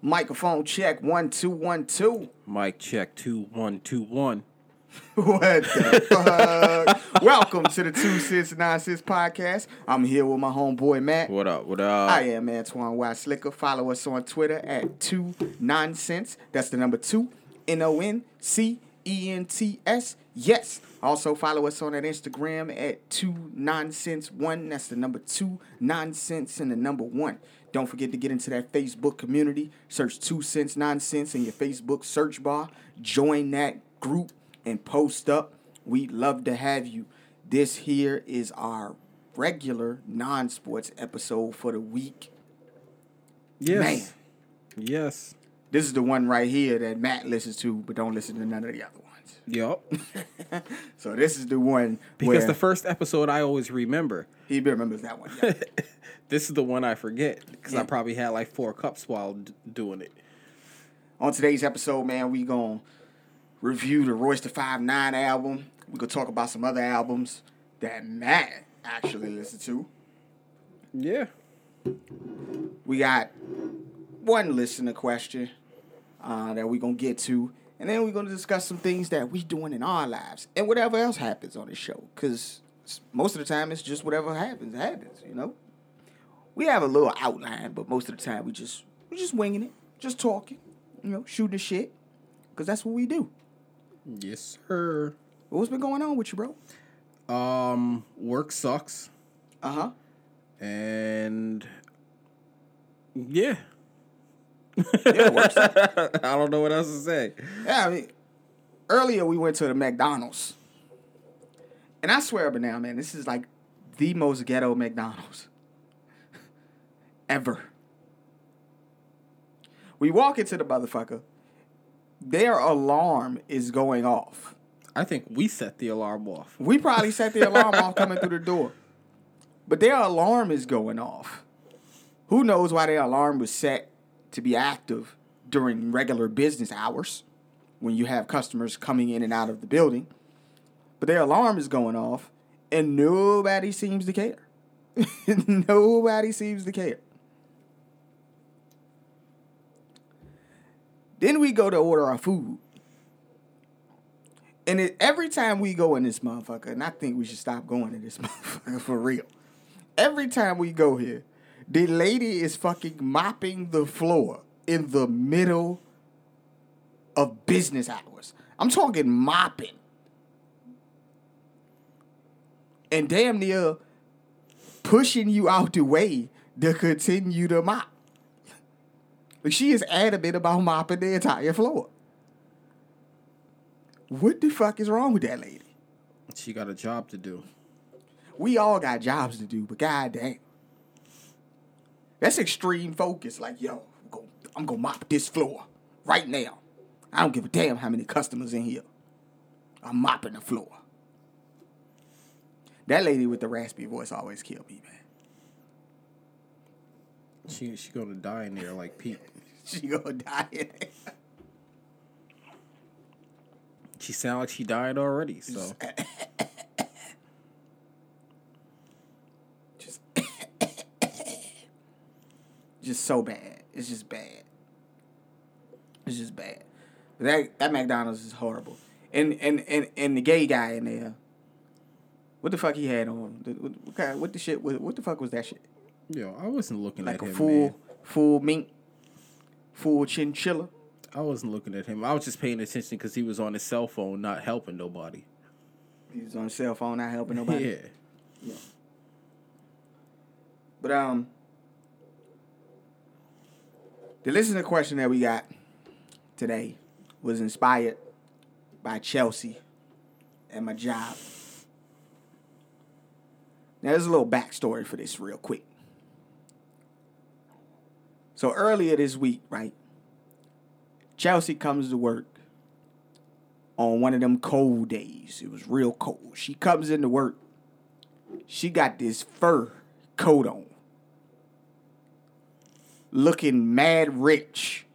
Microphone check one two one two. Mic check two one two one. What the fuck? Welcome to the Two Cents Nonsense Podcast. I'm here with my homeboy Matt. What up? What up? I am Antoine Y. Slicker. Follow us on Twitter at two nonsense. That's the number two. N O N C E N T S. Yes. Also follow us on that Instagram at two nonsense one. That's the number two nonsense and the number one. Don't forget to get into that Facebook community. Search two cents nonsense in your Facebook search bar. Join that group and post up. We'd love to have you. This here is our regular non-sports episode for the week. yes. Man. Yes. This is the one right here that Matt listens to, but don't listen to none of the other ones. Yup. So this is the one Because the first episode I always remember. he remembers that one. yeah. This is the one I forget because Yeah. I probably had like four cups while d- doing it. On today's episode, man, we gonna review the Royce da Five Nine album. We gonna talk about some other albums that Matt actually listened to. Yeah. We got one listener question uh, that we gonna get to, and then we're gonna discuss some things that we doing in our lives and whatever else happens on the show. Cause most of the time it's just whatever happens happens. You know, we have a little outline, but most of the time we just we're just winging it, just talking. You know, shooting the shit. Cause that's what we do. Yes, sir. What's been going on with you, bro? Um, work sucks, Uh huh. and yeah. Yeah, works. I don't know what else to say. Yeah, I mean, earlier we went to the McDonald's, and I swear, but now, man, this is like the most ghetto McDonald's ever. We walk into the motherfucker, their alarm is going off. I think we set the alarm off. We probably set the alarm off coming through the door, but their alarm is going off. Who knows why their alarm was set to be active during regular business hours when you have customers coming in and out of the building? But their alarm is going off and nobody seems to care. nobody seems to care. Then we go to order our food. And it, every time we go in this motherfucker, and I think we should stop going in this motherfucker for real. Every time we go here, the lady is fucking mopping the floor in the middle of business hours. I'm talking mopping. And damn near pushing you out the way to continue to mop. Like she is adamant about mopping the entire floor. What the fuck is wrong with that lady? She got a job to do. We all got jobs to do, but goddamn. That's extreme focus. Like, yo, I'm gonna, I'm gonna mop this floor right now. I don't give a damn how many customers in here. I'm mopping the floor. That lady with the raspy voice always kill me, man. She she gonna die in there like Pete. She gonna die in there. She sound like she died already. So Just, just so bad. It's just bad. It's just bad. That that McDonald's is horrible. And and and and the gay guy in there. What the fuck he had on? What, what, kind, what the shit? What, what the fuck was that shit? yo, I wasn't looking Like at a him. full man. full mink, full chinchilla. I wasn't looking at him. I was just paying attention because he was on his cell phone, not helping nobody. He was on his cell phone, not helping nobody. Yeah. But um, the listener question that we got today was inspired by Chelsea and my job. Now, there's a little backstory for this, real quick. So earlier this week, right? Chelsea comes to work on one of them cold days. It was real cold. She comes into work. She got this fur coat on looking mad rich,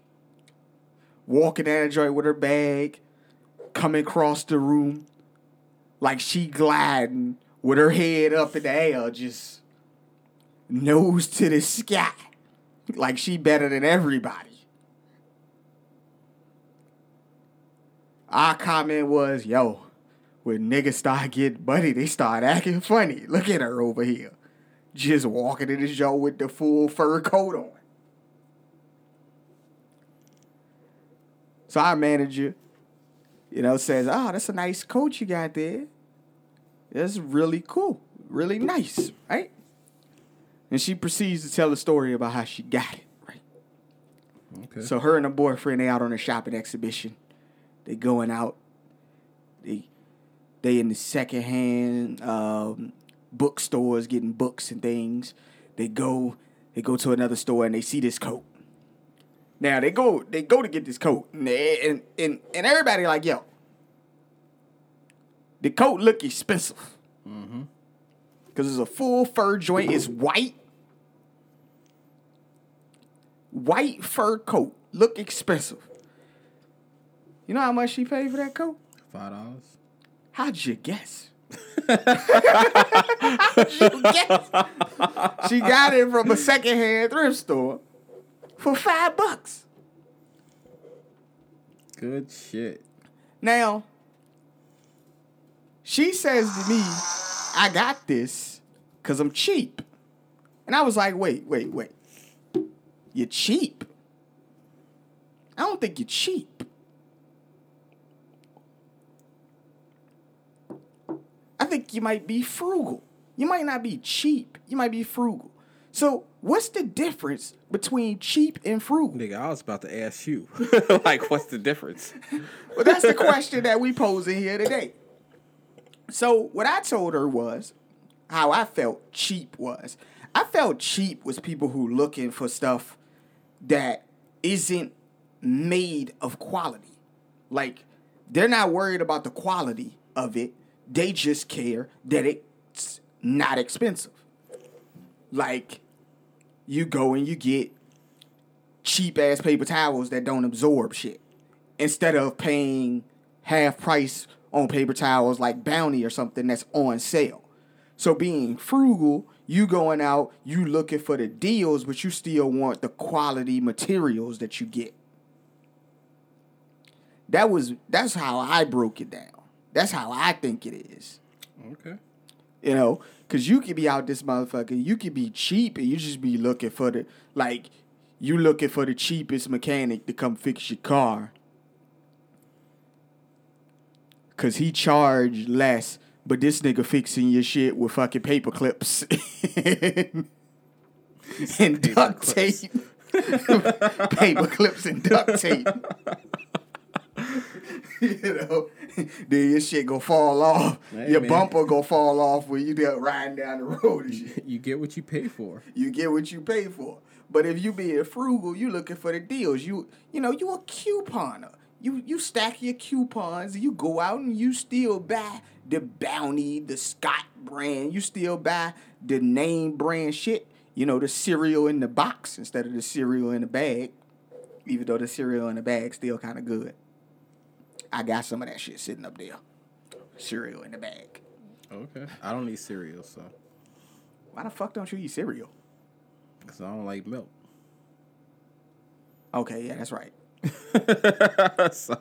walking at Joy with her bag, coming across the room like she gliding with her head up in the air, just nose to the sky, like she better than everybody. Our comment was, yo, when niggas start getting money, they start acting funny. Look at her over here. Just walking in the show with the full fur coat on. So our manager, you know, says, Oh, that's a nice coat you got there. That's really cool. Really nice, right? And she proceeds to tell the story about how she got it, right? Okay. So her and her boyfriend, they out on a shopping exhibition. They going out. They they in the secondhand um, bookstores getting books and things. They go they go to another store and they see this coat. Now they go they go to get this coat and they, and, and and everybody like yo. The coat look expensive. Mm-hmm. Cause it's a full fur joint. It's white. White fur coat. Look expensive. You know how much she paid for that coat? Five dollars. How'd you guess? How'd you guess? She got it from a secondhand thrift store for five bucks. Good shit. Now, she says to me, I got this because I'm cheap. And I was like, wait, wait, wait. You're cheap? I don't think you're cheap. I think you might be frugal. You might not be cheap. You might be frugal. So, what's the difference between cheap and frugal? Nigga, I was about to ask you. like, what's the difference? Well, that's the question that we posing here today. So what I told her was how I felt cheap was. I felt cheap was people who looking for stuff that isn't made of quality. Like they're not worried about the quality of it. They just care that it's not expensive. Like you go and you get cheap ass paper towels that don't absorb shit instead of paying half price on paper towels like Bounty or something that's on sale. So being frugal, you going out, you looking for the deals, but you still want the quality materials that you get. That was that's how I broke it down. That's how I think it is. Okay. You know, cause you could be out this motherfucker, you could be cheap and you just be looking for the like you looking for the cheapest mechanic to come fix your car. Cause he charged less, but this nigga fixing your shit with fucking paper clips and, and Paper duct clips. tape. paper clips and duct tape. you know, then your shit go fall off. Hey, your man. bumper go fall off when you there riding down the road and shit. You get what you pay for. You get what you pay for. But if you being frugal, you looking for the deals. You you know, you a couponer. You you stack your coupons you go out and you still buy the Bounty, the Scott brand. You still buy the name brand shit. You know, the cereal in the box instead of the cereal in the bag. Even though the cereal in the bag still kind of good. I got some of that shit sitting up there. Cereal in the bag. Okay. I don't eat cereal, so Why the fuck don't you eat cereal? because I don't like milk. Okay, yeah, that's right. so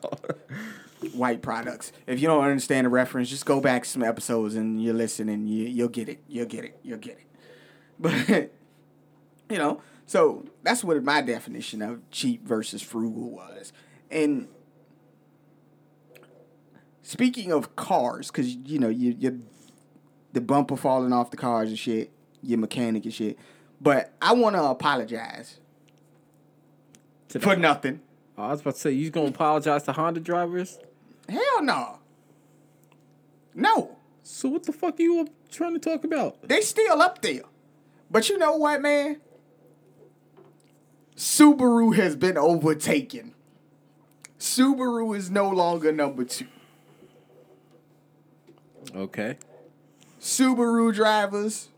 white products. If you don't understand the reference, just go back some episodes and you listen and you you'll get it. You'll get it. You'll get it. But you know, so that's what my definition of cheap versus frugal was. And speaking of cars, because you know you you the bumper falling off the cars and shit, your mechanic and shit. But I want to apologize for nothing. Oh, I was about to say you gonna apologize to Honda drivers. Hell no. No. So what the fuck are you trying to talk about? They still up there. But you know what, man? Subaru has been overtaken. Subaru is no longer number two. Okay. Subaru drivers,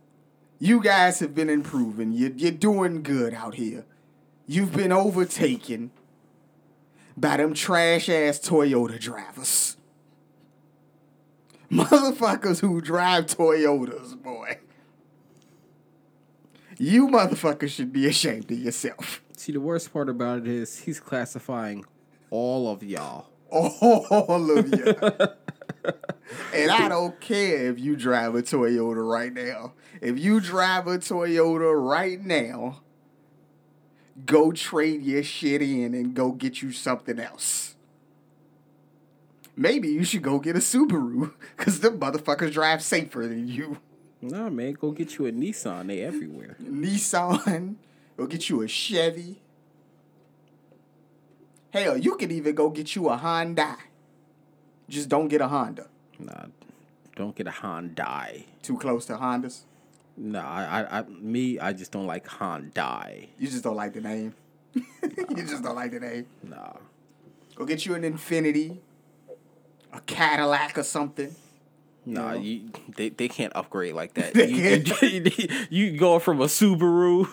you guys have been improving. You're, you're doing good out here. You've been overtaken by them trash ass Toyota drivers. Motherfuckers who drive Toyotas, boy. You motherfuckers should be ashamed of yourself. See, the worst part about it is he's classifying all of y'all. All of you. and I don't care if you drive a Toyota right now. If you drive a Toyota right now, go trade your shit in and go get you something else. Maybe you should go get a Subaru because the motherfuckers drive safer than you. Nah, man, go get you a Nissan. They everywhere. Nissan, go get you a Chevy. Hell, you could even go get you a Honda. Just don't get a Honda. Nah, don't get a Hyundai. Too close to Hondas. Nah, I, I, me, I just don't like Hyundai. You just don't like the name. you just don't like the name. Nah. Go get you an Infiniti, a Cadillac or something. Nah, No. you they, they can't upgrade like that. You, you, you go from a Subaru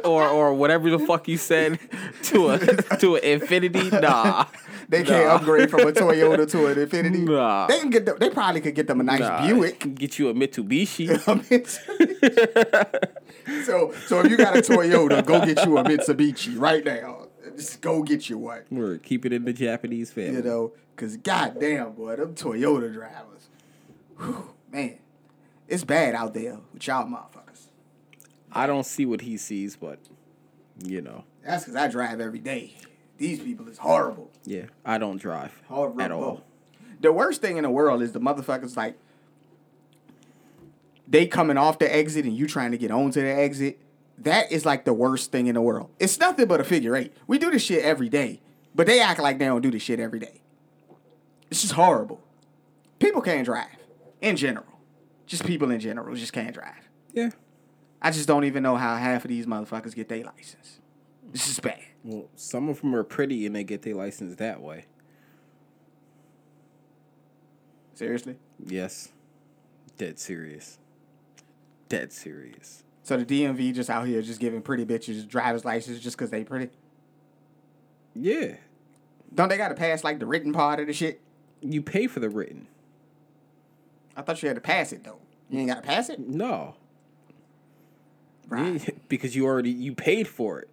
or or whatever the fuck you said to a to an Infiniti. Nah, They can't upgrade from a Toyota to an Infiniti. Nah. They can get. Them, they probably could get them a nice nah. Buick. Get you a Mitsubishi. A Mitsubishi. so, so if you got a Toyota, go get you a Mitsubishi right now. Just go get you one. Or keep it in the Japanese family. You know, cause goddamn boy, them Toyota drivers, whew, man, it's bad out there with y'all motherfuckers. I don't see what he sees, but you know, That's cause I drive every day. These people is horrible. yeah, I don't drive Horrible. at all. The worst thing in the world is the motherfuckers like they coming off the exit and you trying to get onto the exit. That is like the worst thing in the world. It's nothing but a figure eight. We do this shit every day, but they act like they don't do this shit every day. It's just horrible. People can't drive in general. Just people in general just can't drive. Yeah. I just don't even know how half of these motherfuckers get their license. This is bad. Well, some of them are pretty and they get their license that way. Seriously. Yes. Dead serious. Dead serious. So the DMV just out here just giving pretty bitches driver's license just because they pretty. Yeah. Don't they got to pass like the written part of the shit? You pay for the written. I thought you had to pass it though. You ain't got to pass it. No. Right. Because you already you paid for it.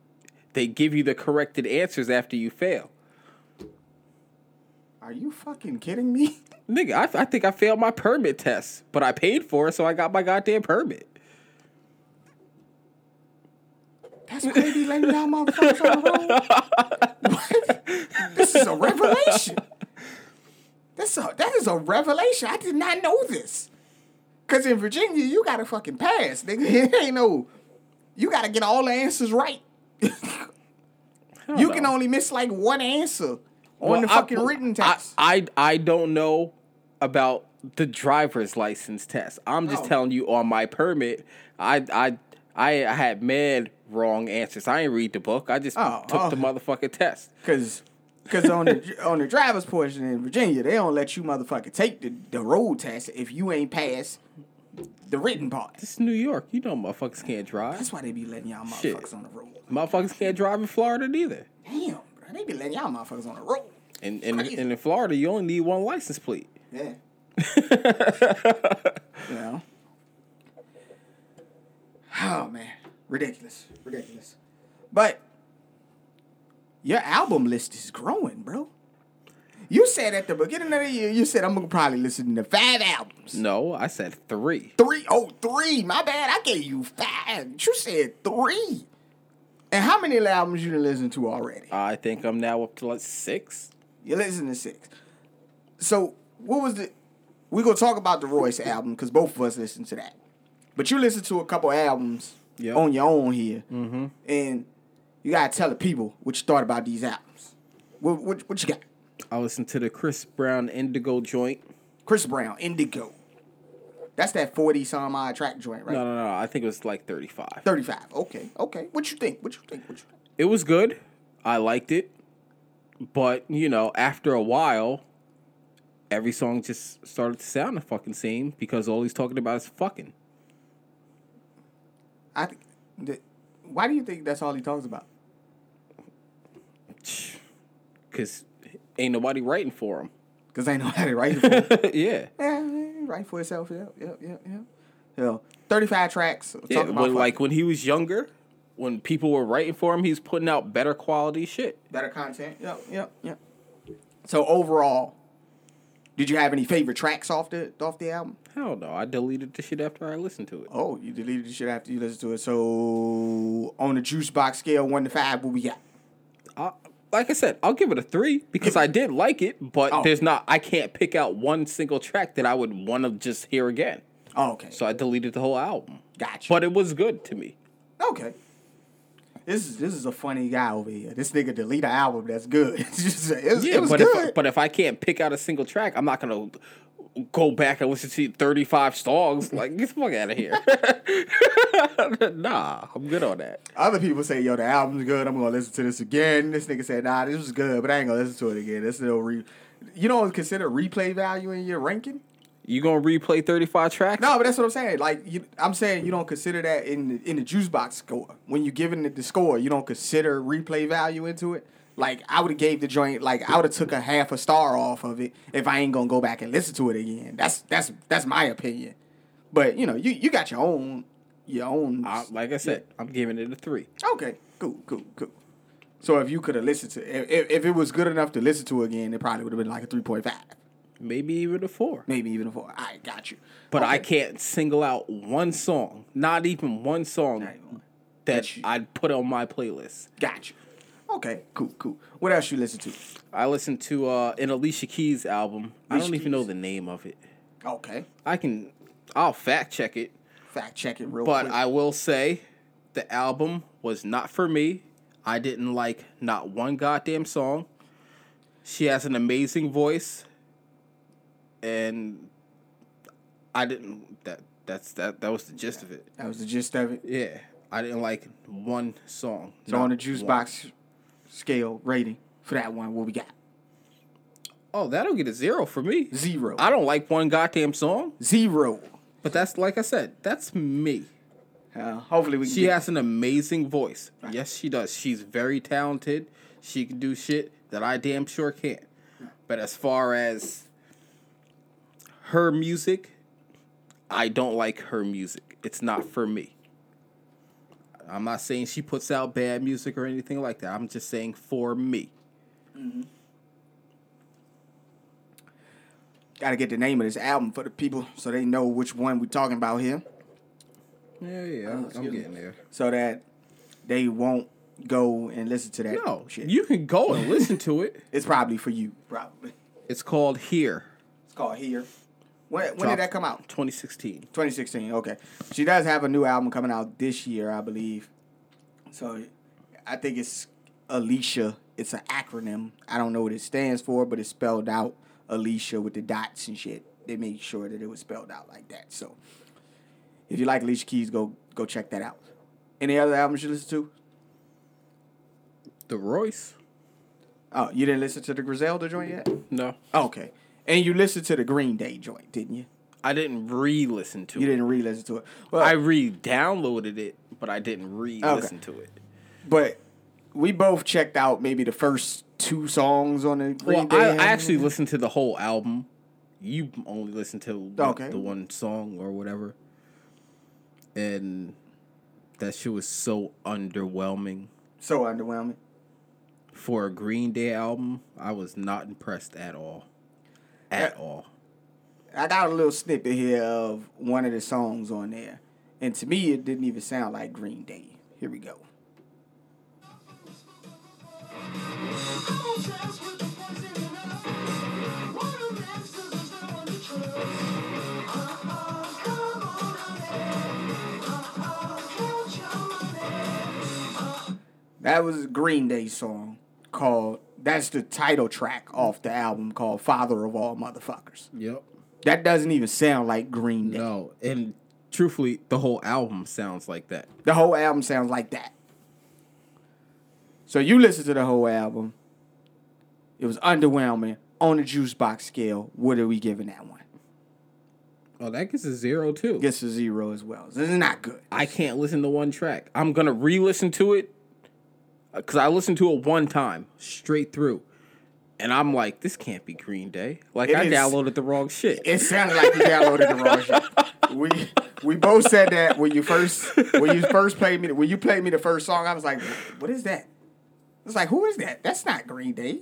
They give you the corrected answers after you fail. Are you fucking kidding me? Nigga, I, I think I failed my permit test, but I paid for it, so I got my goddamn permit. That's what they be letting y'all motherfuckers on the road. What? This is a revelation. That's a that is a revelation. I did not know this. Cause in Virginia, you gotta fucking pass, nigga. It ain't no. You gotta get all the answers right. you can only miss like one answer on the I- fucking written test. I, I I don't know about the driver's license test. I'm just Oh. telling you on my permit, I I I had mad wrong answers. I ain't read the book. I just Oh, took oh. the motherfucking test. Cause, cause on the on the driver's portion in Virginia, they don't let you motherfucker take the, the road test if you ain't pass the written part. This is New York. You know motherfuckers can't drive. That's why they be letting y'all Shit. motherfuckers on the road. Motherfuckers can't drive in Florida neither. Damn, bro, they be letting y'all motherfuckers on the road. And and, and in Florida, you only need one license plate. Yeah. you know. Oh man, ridiculous, ridiculous. But your album list is growing, bro. You said at the beginning of the year, you said I'm gonna probably listen to five albums. No, I said three. Three, oh, three. My bad. I gave you five. You said three. And how many albums you done listened to already? I think I'm now up to like six. You listen to six. So what was the? We gonna talk about the Royce album because both of us listened to that. But you listened to a couple albums Yep. on your own here, mm-hmm. and you gotta tell the people what you thought about these albums. What what, what you got? I listened to the Chris Brown Indigo joint. Chris Brown, Indigo. That's that forty some odd track joint, right? No, no, no. I think it was like 35. Thirty five. Okay, okay. What you think? What you think? What you think? It was good. I liked it. But, you know, after a while, every song just started to sound the fucking same because all he's talking about is fucking. I think. Why do you think that's all he talks about? Because ain't nobody writing for him. Because ain't nobody writing for him. yeah. Yeah, right for itself. Yep, yep, yep, yep. Yeah, thirty-five tracks. Yeah, about when, like when he was younger, when people were writing for him, he's putting out better quality shit. better content. Yep, yep, yep. So overall, did you have any favorite tracks off the off the album? Hell no, I deleted the shit after I listened to it. Oh, you deleted the shit after you listened to it. So on the juice box scale, one to five, what we got? Like I said, I'll give it a three because I did like it, but Oh. there's not. I can't pick out one single track that I would want to just hear again. Oh, okay. So I deleted the whole album. Gotcha. But it was good to me. Okay. This is this is a funny guy over here. This nigga delete an album that's good. It's just, it was, Yeah, it was but good. if but if I can't pick out a single track, I'm not gonna go back and listen to 35 songs. Like get the fuck out of here. nah, I'm good on that. Other people say, "Yo, the album's good. I'm gonna listen to this again." This nigga said, "Nah, this was good, but I ain't gonna listen to it again." This no re. You don't consider replay value in your ranking? You gonna replay 35 tracks? No, but that's what I'm saying. Like, you, I'm saying you don't consider that in the, in the juice box score. When you're giving it the score, you don't consider replay value into it. Like, I would have gave the joint like I would have took a half a star off of it if I ain't gonna go back and listen to it again. That's that's that's my opinion. But you know, you you got your own your own. I, like I said, I'm giving it a three. Okay, cool, cool, cool. So if you could have listened to if, if it was good enough to listen to again, it probably would have been like a three point five, Maybe even a four. maybe even a four. I got you. But I can't single out one song, not even one song even one. that That I'd put on my playlist. Got you. Okay, cool, cool. What else you listen to? I listened to uh, an Alicia Keys album. I don't even know the name of it. Okay, I can, I'll fact check it. fact check it real But quick. But I will say, the album was not for me. I didn't like not one goddamn song. She has an amazing voice, and I didn't. That that's that. That was the gist of it. that was the gist of it. Yeah, I didn't like one song. So on the juice one. box scale rating for that one, what we got? Oh, that'll get a zero for me. Zero. I don't like one goddamn song, Zero. but that's like I said, that's me. Uh, hopefully we. She has an amazing voice. Yes, she does. She's very talented. She can do shit that I damn sure can't. But as far as her music, I don't like her music. It's not for me. I'm not saying she puts out bad music or anything like that. I'm just saying for me. Mm-hmm. Got to get the name of this album for the people so they know which one we're talking about here, Yeah, yeah, uh, I'm, excuse me. there. so that they won't go and listen to that No, shit. you can go and listen to it. it's probably for you, probably. It's called Here, It's called Here. When, when Dropped did that come out? 2016. 2016. Okay. She does have a new album coming out this year, I believe. So I think it's Alicia. It's an acronym. I don't know what it stands for, but it's spelled out Alicia with the dots and shit. They made sure that it was spelled out like that. So if you like Alicia Keys, go go check that out. Any other albums you listen to? The Royce? Oh, you didn't listen to the Griselda joint yet? No. Oh, okay. And you listened to the Green Day joint, didn't you? I didn't re-listen to You it. You didn't re-listen to it. Well, I re-downloaded it, but I didn't re-listen to it. But we both checked out maybe the first two songs on the Green Well, Day. I, I actually listened to the whole album. You only listened to Okay. the one song or whatever, and that shit was so underwhelming so underwhelming. for a Green Day album. I was not impressed at all, at Yeah. all. I got a little snippet here of one of the songs on there, and to me, it didn't even sound like Green Day. Here we go. That was a Green Day song called. That's the title track off the album called "Father of All Motherfuckers." Yep. That doesn't even sound like Green Day. No, and truthfully, the whole album sounds like that. The whole album sounds like that. So you listen to the whole album. It was underwhelming on the juice box scale. What are we giving that one? Oh, that gets a zero too. Gets a zero as well. This is not good. I can't listen to one track. I'm gonna re-listen to it Uh, because I listened to it one time straight through, and I'm like, this can't be Green Day. Like It I is- downloaded the wrong shit. It sounded like you downloaded the wrong shit. We we both said that when you first when you first played me when you played me the first song. I was like, what is that? It's like who is that? That's not Green Day.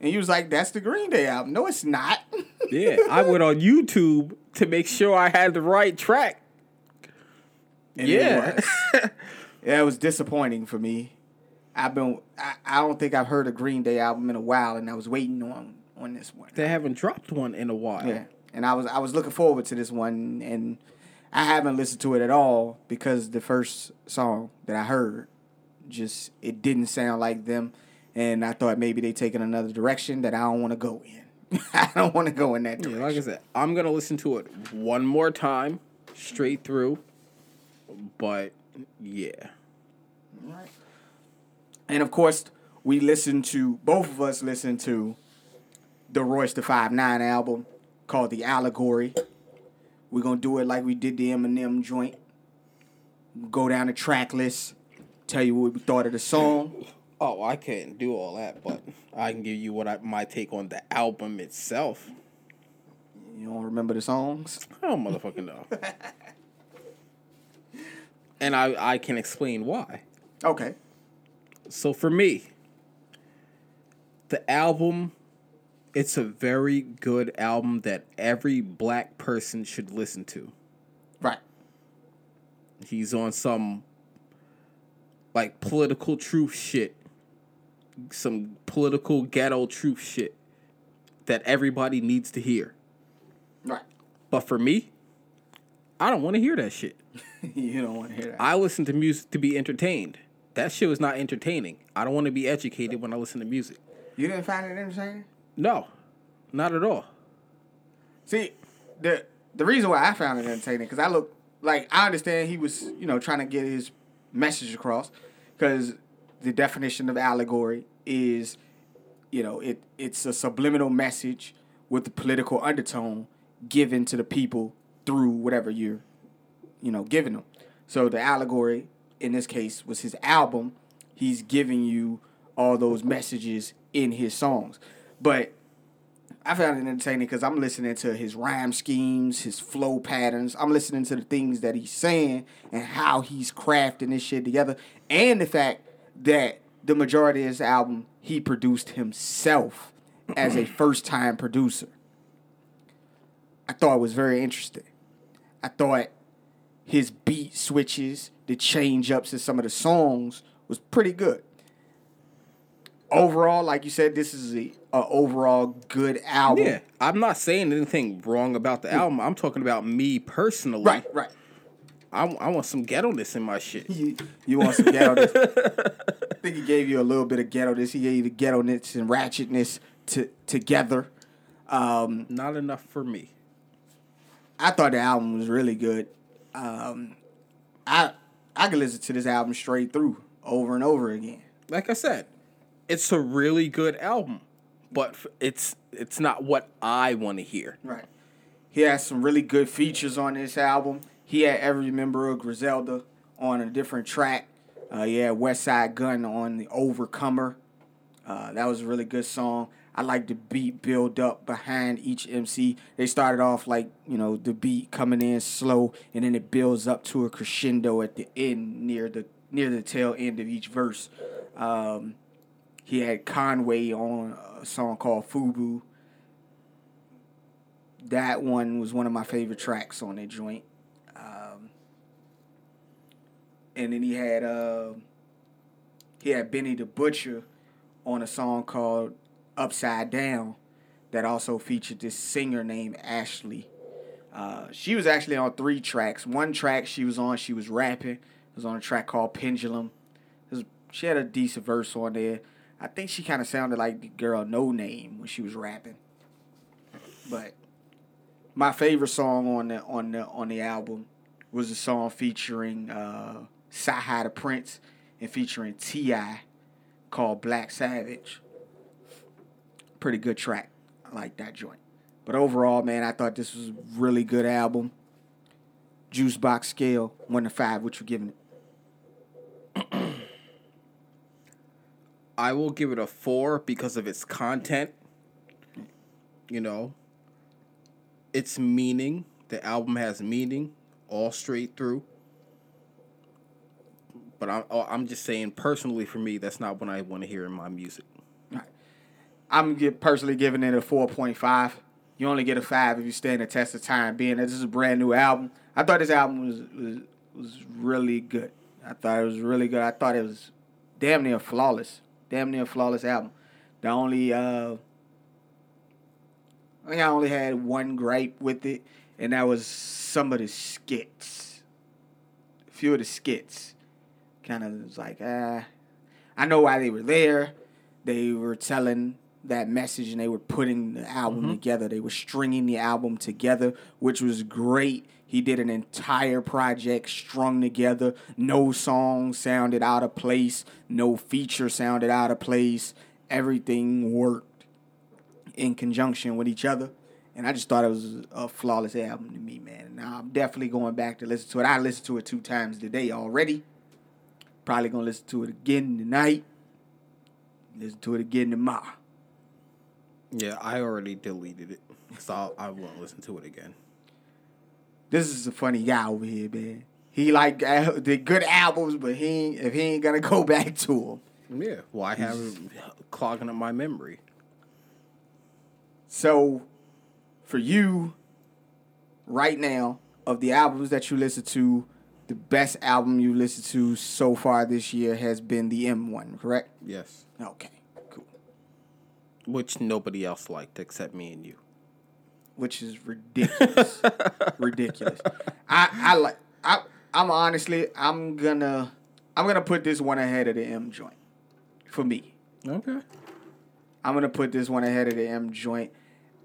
And you was like, "That's the Green Day album." No, it's not. Yeah, I went on YouTube to make sure I had the right track. And it yeah. was. yeah, it was disappointing for me. I've been I, I don't think I've heard a Green Day album in a while and I was waiting on on this one. they haven't dropped one in a while. Yeah. And I was I was looking forward to this one and I haven't listened to it at all because the first song that I heard just it didn't sound like them and I thought maybe they taking another direction that I don't want to go in. I don't want to go in that Yeah, direction. like I said, I'm gonna listen to it one more time, straight through. But yeah, And of course, we listened to both of us listened to the Royce da Five Nine album called The Allegory. We're gonna do it like we did the Eminem joint. Go down the track list, tell you what we thought of the song. oh, I can't do all that, but I can give you what I, my take on the album itself. You don't remember the songs? I don't motherfucking know. and I I can explain why. Okay. So for me, the album, it's a very good album that every black person should listen to. Right. He's on some like political truth shit, some political ghetto truth shit that everybody needs to hear. Right. But for me, I don't want to hear that shit. you don't want to hear that. I listen to music to be entertained. That shit was not entertaining. I don't want to be educated when I listen to music. You didn't find it entertaining? No, not at all. See, the the reason why I found it entertaining because I look like I understand he was you know trying to get his message across because the definition of allegory is you know it it's a subliminal message with a political undertone given to the people through whatever you're you know giving them. So the allegory in this case was his album. He's giving you all those messages in his songs, but I found it entertaining because I'm listening to his rhyme schemes, his flow patterns. I'm listening to the things that he's saying and how he's crafting this shit together, and the fact that the majority of his album he produced himself as a first time producer. I thought it was very interesting. I thought his beat switches, the change ups in some of the songs was pretty good overall, like you said, this is a, a overall good album. Yeah, I'm not saying anything wrong about the album. I'm talking about me personally. Right, right. I, I want some ghetto-ness in my shit. You, you want some ghetto I think he gave you a little bit of ghetto He gave you the ghetto ness and ratchetness to, together. Um, Not enough for me. I thought the album was really good. Um, I I could listen to this album straight through over and over again. Like I said, it's a really good album, but it's it's not what I want to hear. Right. He has some really good features on this album. He had every member of Griselda on a different track. Uh, he had Westside Gunn on the Overcomer. Uh, that was a really good song. I like the beat build up behind each MC. They started off like, you know, the beat coming in slow and then it builds up to a crescendo at the end near the near the tail end of each verse. Um, he had Conway on a song called Fubu. That one was one of my favorite tracks on that joint. Um, and then he had uh, he had Benny the Butcher on a song called Upside Down that also featured this singer named Ashley. Uh, she was actually on three tracks. One track she was on, she was rapping. It was on a track called Pendulum. Was, she had a decent verse on there. I think she kind of sounded like the girl Noname when she was rapping. But my favorite song on the on the on the album was a song featuring uh CyHi the Prynce and featuring T.I. called Black Savage. Pretty good track. I like that joint. But overall, man, I thought this was a really good album. Juice box scale, one to five. What you giving it? I will give it a four because of its content. You know, its meaning. The album has meaning all straight through. But I'm I'm just saying personally for me, that's not what I want to hear in my music. I'm personally giving it a four point five. You only get a five if you stand the test of time. Being that this is a brand new album, I thought this album was was was really good. I thought it was really good. I thought it was damn near flawless, damn near flawless album. The only uh, I think I only had one gripe with it, and that was some of the skits. A few of the skits, kind of was like ah. I know why they were there. They were telling that message and they were putting the album Mm-hmm. together. They were stringing the album together, which was great. He did an entire project strung together. No song sounded out of place. No feature sounded out of place. Everything worked in conjunction with each other. And I just thought it was a flawless album to me, man. Now I'm definitely going back to listen to it. I listened to it two times today already. Probably gonna listen to it again tonight. Listen to it again tomorrow. Yeah, I already deleted it, so I won't listen to it again. This is a funny guy over here, man. He like uh, the good albums, but he ain't, if he ain't gonna go back to them. Yeah, why have it clogging up my memory? So, for you, right now, of the albums that you listen to, the best album you listened to so far this year has been the M one, correct? Yes, Okay. Which nobody else liked except me and you. Which is ridiculous, ridiculous. I I like I I'm honestly I'm gonna I'm gonna put this one ahead of the M joint, for me. Okay. I'm gonna put this one ahead of the M joint,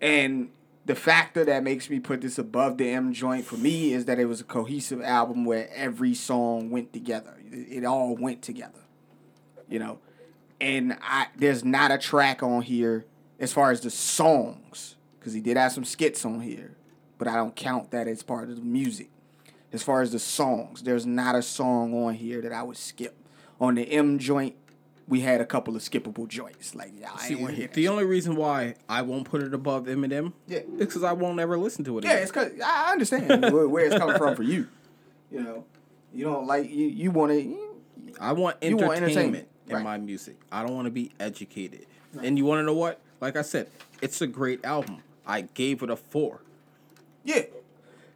and the factor that makes me put this above the M joint for me is that it was a cohesive album where every song went together. It, it all went together, you know. And I there's not a track on here as far as the songs because he did have some skits on here, but I don't count that as part of the music. As far as the songs, there's not a song on here that I would skip. On the M joint, we had a couple of skippable joints. Like, yeah, I See, ain't hear the shit. only reason why I won't put it above Eminem Yeah. is because I won't ever listen to it Yeah, again. it's cause I understand where, where it's coming from for you. You know, you don't like you. You want to. I want You want entertainment, entertainment, in right. my music. I don't want to be educated. And you want to know what? Like I said, it's a great album. I gave it a four. Yeah.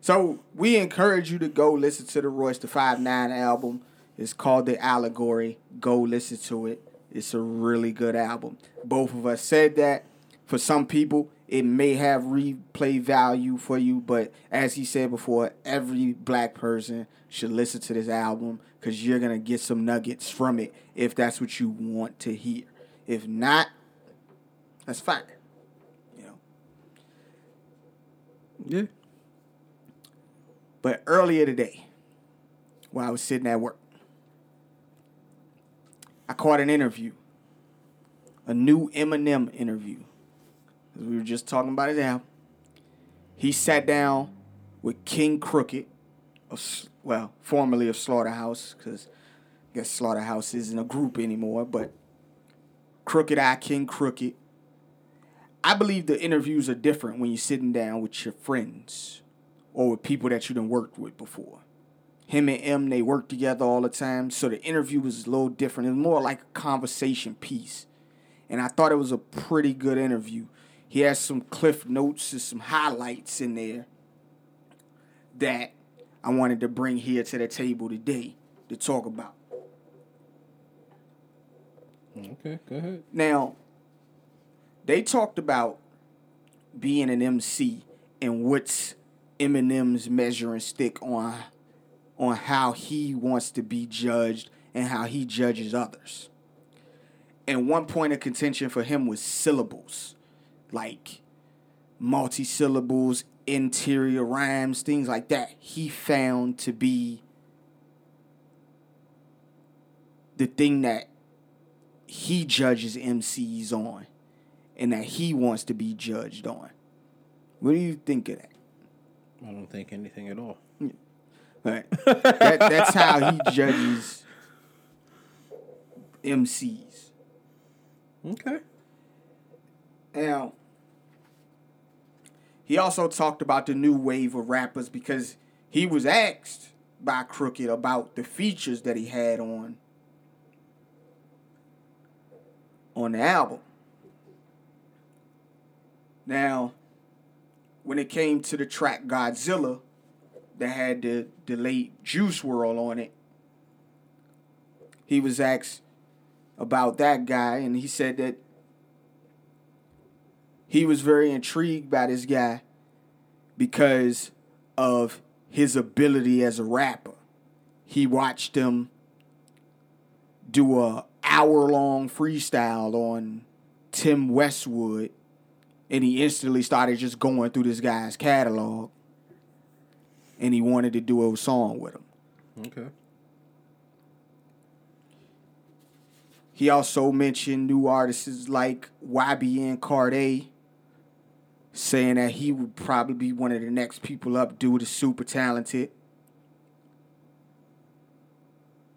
So we encourage you to go listen to the Royce da Five Nine album. It's called The Allegory. Go listen to it. It's a really good album. Both of us said that. For some people, it may have replay value for you, but as he said before, every black person should listen to this album because you're gonna get some nuggets from it if that's what you want to hear. If not, that's fine. You know. Yeah. But earlier today, while I was sitting at work, I caught an interview, a new Eminem interview. We were just talking about it album. He sat down with KXNG Crooked, of, well, formerly of Slaughterhouse, because I guess Slaughterhouse isn't a group anymore, but Crooked I KXNG Crooked. I believe the interviews are different when you're sitting down with your friends or with people that you done worked with before. Him and M, they work together all the time, so the interview was a little different. It was more like a conversation piece. And I thought it was a pretty good interview. He has some cliff notes and some highlights in there that I wanted to bring here to the table today to talk about. Okay, go ahead. Now, they talked about being an MC and what's Eminem's measuring stick on on how he wants to be judged and how he judges others. And one point of contention for him was syllables, like multi syllables, interior rhymes, things like that. He found to be the thing that he judges MCs on and that he wants to be judged on. What do you think of that? I don't think anything at all. Right. that, that's how he judges MCs. Okay. Now, he also talked about the new wave of rappers because he was asked by Crooked about the features that he had on on the album. Now, when it came to the track Godzilla, that had the, the late Juice WRLD on it, he was asked about that guy, and he said that he was very intrigued by this guy because of his ability as a rapper. He watched him do a hour long freestyle on Tim Westwood and he instantly started just going through this guy's catalog and he wanted to do a song with him. Okay. He also mentioned new artists like YBN Cordae, saying that he would probably be one of the next people up due to super talented.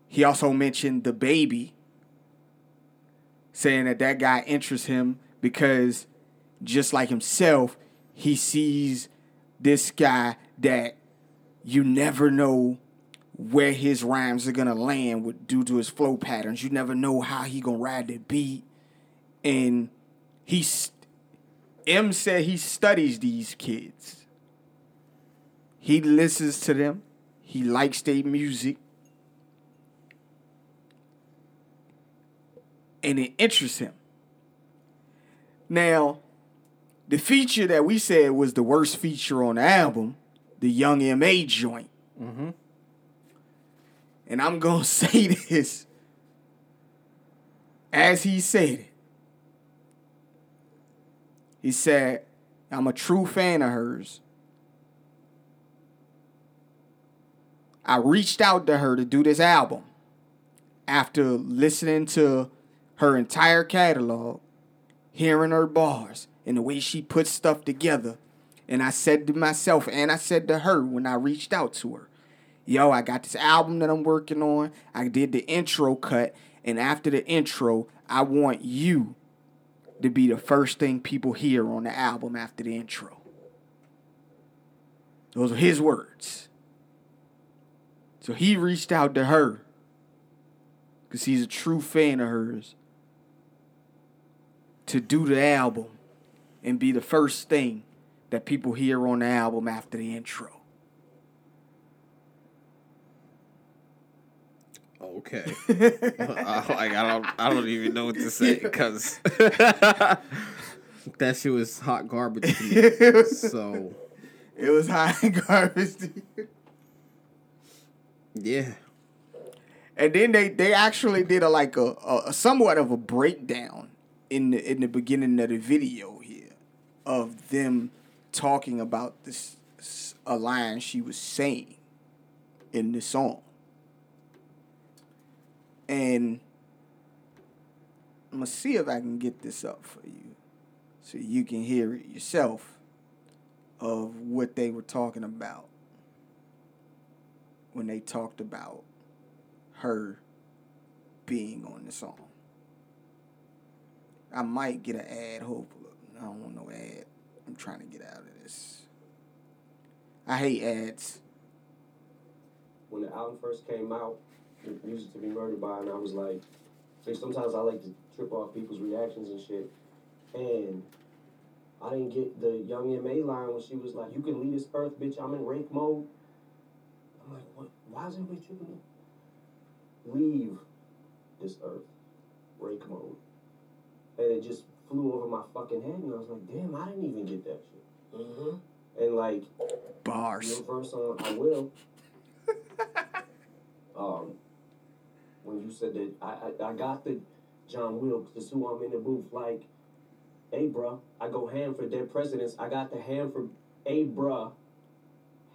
He also mentioned DaBaby, saying that that guy interests him because just like himself, he sees this guy that you never know where his rhymes are gonna land with due to his flow patterns. You never know how he gonna ride the beat, and he's M said he studies these kids. He listens to them. He likes their music. And it interests him. Now, the feature that we said was the worst feature on the album, the Young MA joint. Mm-hmm. And I'm going to say this as he said it. He said, I'm a true fan of hers. I reached out to her to do this album after listening to her entire catalog, hearing her bars, and the way she puts stuff together. And I said to myself, and I said to her when I reached out to her, yo, I got this album that I'm working on. I did the intro cut. And after the intro, I want you to be the first thing people hear on the album after the intro. Those are his words. So he reached out to her because he's a true fan of hers to do the album and be the first thing that people hear on the album after the intro. Okay. I, like I don't I don't even know what to say because that shit was hot garbage to me. So It was hot garbage. to you. yeah. And then they they actually did a like a, a, somewhat of a breakdown in the in the beginning of the video here of them talking about this a line she was saying in the song. And I'm gonna see if I can get this up for you so you can hear it yourself of what they were talking about when they talked about her being on the song. I might get an ad, hopefully. I don't want no ad. I'm trying to get out of this. I hate ads. when the album first came out, Music to Be Murdered By, and I was like, like sometimes I like to trip off people's reactions and shit. And I didn't get the Young M.A. line when she was like, You can leave this earth, bitch, I'm in rake mode. I'm like, what? Why is everybody tripping? me? Leave this earth, rake mode. And it just flew over my fucking head, and I was like, damn, I didn't even get that shit. Mm-hmm. And like, Bars. your verse on I Will. um, when you said that I, I, I got the John Wilkes, this who I'm in the booth, like, hey bruh, I go ham for dead presidents. I got the ham for a bruh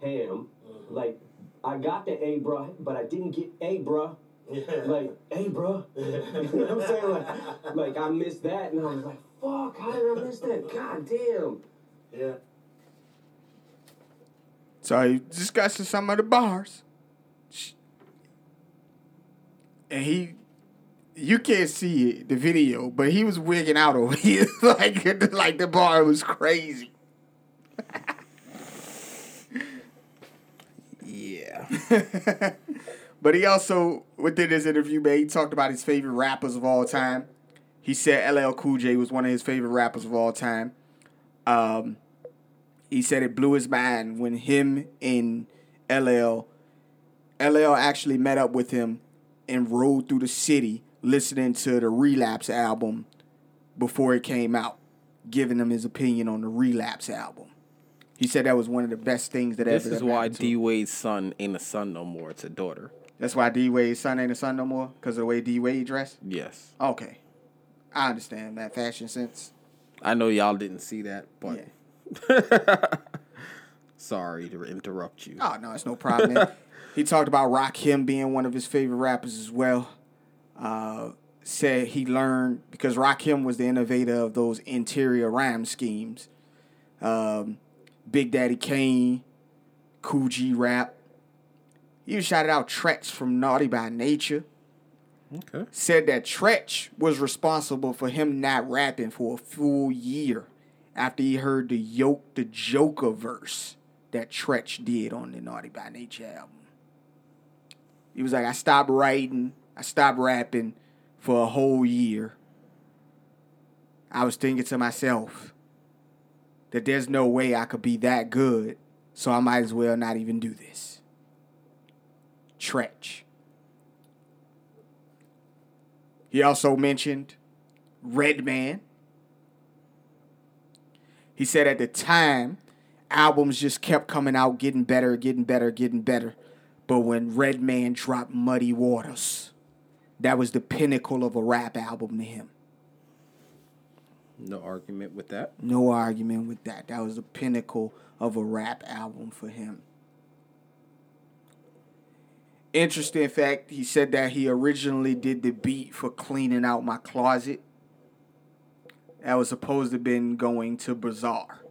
ham. Mm-hmm. Like, I got the a bruh, but I didn't get a bruh. Like, hey bruh. you know what I'm saying? Like, like I missed that and I was like, fuck, how did I miss that? God damn. Yeah. So he discussing some of the bars. And he you can't see it, the video, but he was wigging out over here. like like the bar was crazy. Yeah. But he also, within his interview, man, he talked about his favorite rappers of all time. He said LL Cool J was one of his favorite rappers of all time. Um, he said it blew his mind when him and LL, LL actually met up with him and rode through the city listening to the Relapse album before it came out, giving him his opinion on the Relapse album. He said that was one of the best things that This ever. This is why. D Wade's son ain't a son no more. It's a daughter. That's why D Wade's son ain't a son no more because of the way D Wade dressed. Yes. Okay, I understand that fashion sense. I know y'all didn't see that, but Yeah. sorry to interrupt you. Oh no, it's no problem. he talked about Rakim being one of his favorite rappers as well. Uh, said he learned because Rakim was the innovator of those interior rhyme schemes. Um, Big Daddy Kane, Kool G Rap. He shouted out Treach from Naughty by Nature. Okay. Said that Treach was responsible for him not rapping for a full year after he heard the yoke the Joker verse that Treach did on the Naughty by Nature album. He was like, I stopped writing, I stopped rapping for a whole year. I was thinking to myself that there's no way I could be that good, so I might as well not even do this. Treach. He also mentioned Redman. He said at the time, albums just kept coming out, getting better, getting better, getting better. But when Redman dropped Muddy Waters, that was the pinnacle of a rap album to him. No argument with that. No argument with that. That was the pinnacle of a rap album for him. Interesting fact, he said that he originally did the beat for Cleaning Out My Closet. That was supposed to have been going to Bizarre.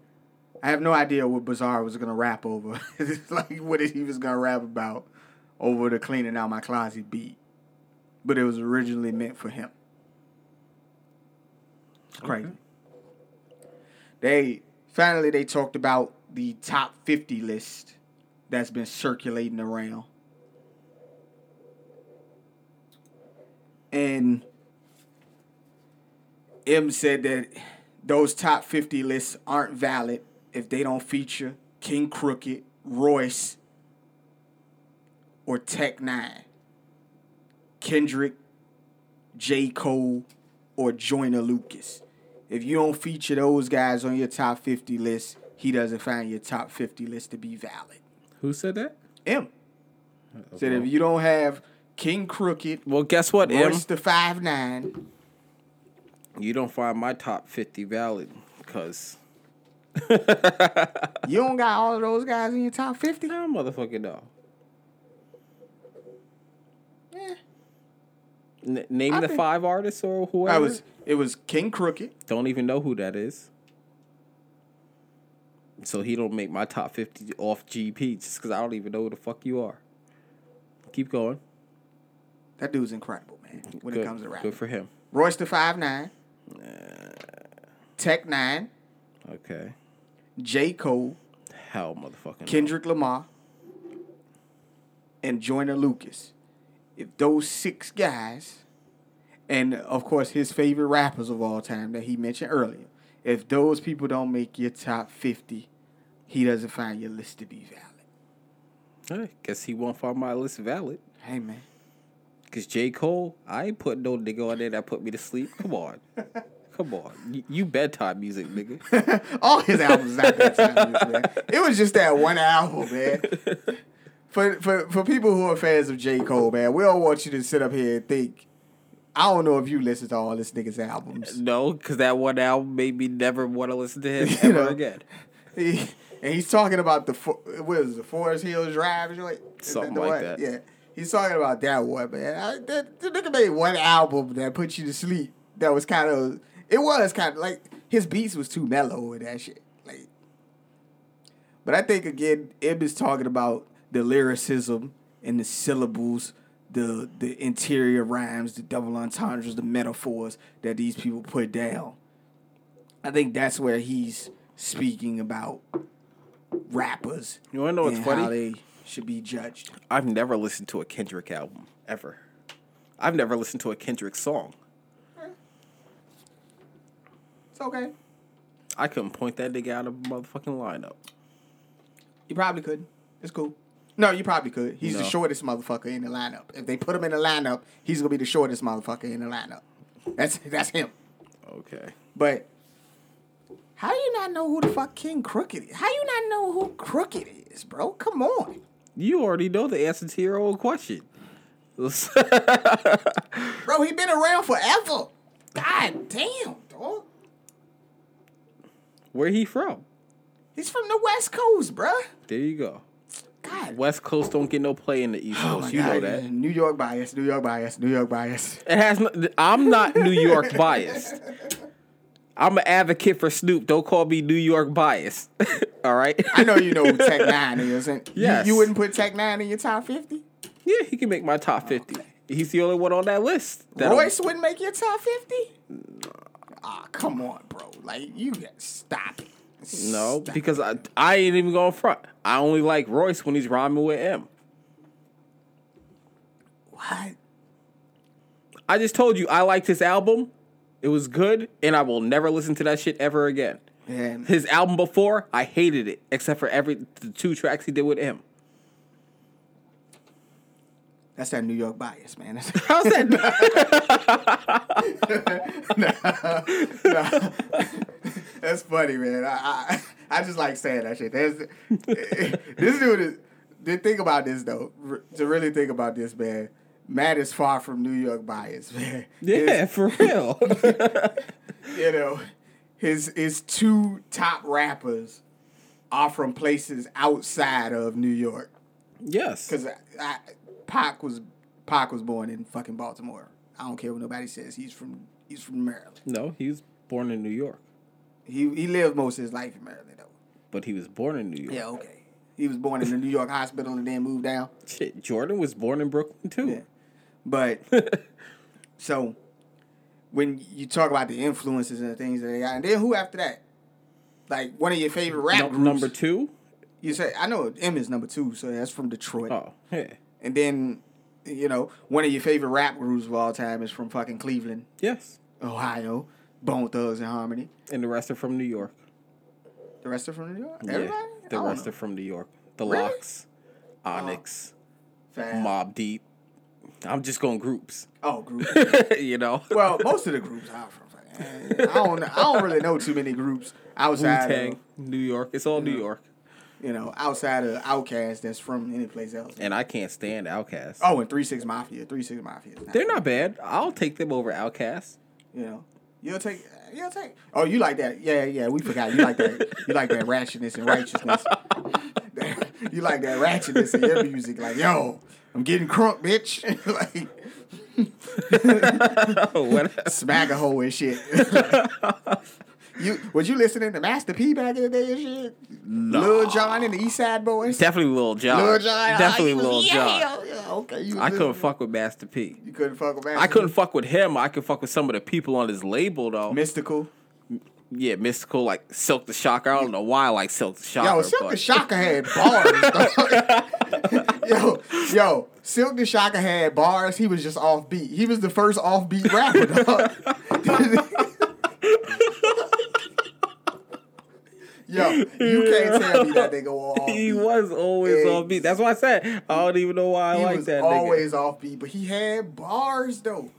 I have no idea what Bizarre was gonna rap over. like what he was gonna rap about over the Cleaning Out My Closet beat. But it was originally meant for him. It's crazy. They finally they talked about the top 50 list that's been circulating around. And M said that those top 50 lists aren't valid if they don't feature KXNG Crooked, Royce, or Tech N9ne, Kendrick, J. Cole, or Joyner Lucas. If you don't feature those guys on your top 50 list, he doesn't find your top 50 list to be valid. Who said that? M uh, said if you don't have KXNG Crooked, Well, guess what, M? The Five Nine, You don't find my top 50 valid because you don't got all of those guys in your top 50? I motherfucking know. Eh. N- name I the think- five artists or whoever. I was it was KXNG Crooked, Don't even know who that is. So he don't make my top 50 off GP just because I don't even know who the fuck you are. Keep going. that dude's incredible, man. When good, it comes to rap, Good for him. Royce da Five Nine, Tech N9ne, Okay. J Cole, Hell, motherfucking. no. Kendrick Lamar, and Joyner Lucas. If those six guys, and of course his favorite rappers of all time that he mentioned earlier, if those people don't make your top 50, he doesn't find your list to be valid. Hey, guess he won't find my list valid. Hey, man. Cause J. Cole, I ain't putting no nigga on there that put me to sleep. Come on. Come on. You, you bedtime music, nigga. All his albums not that timeless, man. It was just that one album, man. For, for for people who are fans of J. Cole, man, we don't want you to sit up here and think. I don't know if you listen to all this nigga's albums. No, because that one album made me never want to listen to him You ever know. again. He, and he's talking about the what is it, the Forest Hills Drive joint? Something like one? that. Yeah, he's talking about that one, man. I, that, the nigga made one album that put you to sleep. That was kind of it was kind of like his beats was too mellow with that shit. Like, but I think again, Ib is talking about the lyricism and the syllables, the the interior rhymes, the double entendres, the metaphors that these people put down. I think that's where he's speaking about rappers. You wanna know what's and funny? How they should be judged. I've never listened to a Kendrick album ever. I've never listened to a Kendrick song. It's okay. I couldn't point that nigga out of a motherfucking lineup. You probably could. It's cool. No, you probably could. He's the shortest motherfucker in the lineup. If they put him in the lineup, he's gonna be the shortest motherfucker in the lineup. That's that's him. Okay. But how do you not know who the fuck KXNG Crooked is? How you not know who Crooked is, bro? Come on. You already know the answer to your old question. Bro, he been around forever. God damn, dog. Where he from? He's from the West Coast, bruh. There you go. God. West Coast don't get no play in the East Oh Coast. my you know that. New York bias, New York bias, New York bias. It has. No, I'm not New York biased. I'm an advocate for Snoop. Don't call me New York biased. All right. I know you know who Tech Nine is, and you- Yes. you, wouldn't put Tech N9ne in your top fifty. Yeah, he can make my top fifty. He's the only one on that list. that Royce wouldn't make your top fifty. Ah, come on, bro. Like you stop it. No, Stop. because I I ain't even going front. I only like Royce when he's rhyming with M. what? I just told you I liked his album. It was good, and I will never listen to that shit ever again. Man, His album before, I hated it, except for every the two tracks he did with him. that's that New York bias, man. That's, How's that? that's funny, man. I, I I just like saying that shit. This dude is. The thing about this though, to really think about this, man. Matt is far from New York bias, man. yeah, for real. you know, his his two top rappers are from places outside of New York. yes. Cause I, I, Pac was Pac was born in fucking Baltimore. I don't care what nobody says. He's from he's from Maryland. No, he was born in New York, He he lived most of his life in Maryland though. but he was born in New York. Yeah, okay. He was born in the New York hospital and then moved down. Shit, Jordan was born in Brooklyn too. Yeah. But so when you talk about the influences and the things that they got, and then who after that? Like one of your favorite rap No- groups. number two. You say I know M is number two, so that's from Detroit. Oh, yeah. And then, you know, one of your favorite rap groups of all time is from fucking Cleveland, Yes. Ohio. Bone Thugs-n-Harmony. And the rest are from New York. The rest are from New York. Yeah, the rest know. are from New York. The Really? LOX, Onyx, oh, Fab. Mobb Deep. I'm just going groups. Oh, group. you know. well, most of the groups are from. I don't. I don't really know too many groups outside Tang, of New York. It's all New York. you know outside of Outkast that's from any place else. And I can't stand Outkast. Oh, and Three Six Mafia. Three Six Mafia. is They're not bad. I'll take them over Outkast. You know, you'll take. You'll take. Oh, you like that? Yeah, yeah. We forgot. You like that. You like that ratchetness and righteousness. you like that ratchetness in your music. Like, yo, I'm getting crunk, bitch. like, oh, what? smack a hole and shit. You was you listening to Master P back in the day and shit? Lil Jon and the East Side Boyz. Definitely Lil Jon. Lil Jon. Definitely oh, Lil yeah, Jon. yeah, yeah, okay, you I couldn't listening. fuck with Master P. You couldn't fuck with Master. I couldn't fuck with him. I could fuck with some of the people on his label though. Mystikal. yeah, Mystikal like Silk the Shocker. I don't know why I like Silk the Shocker. Yo, Silk but the Shocker had bars. yo, yo, Silk the Shocker had bars. He was just offbeat. He was the first offbeat rapper. Dog. Yo, you can't tell me that nigga was off. he was always Hey. on beat. That's why I said I don't even know why I He like was that nigga. always offbeat, but he had bars though.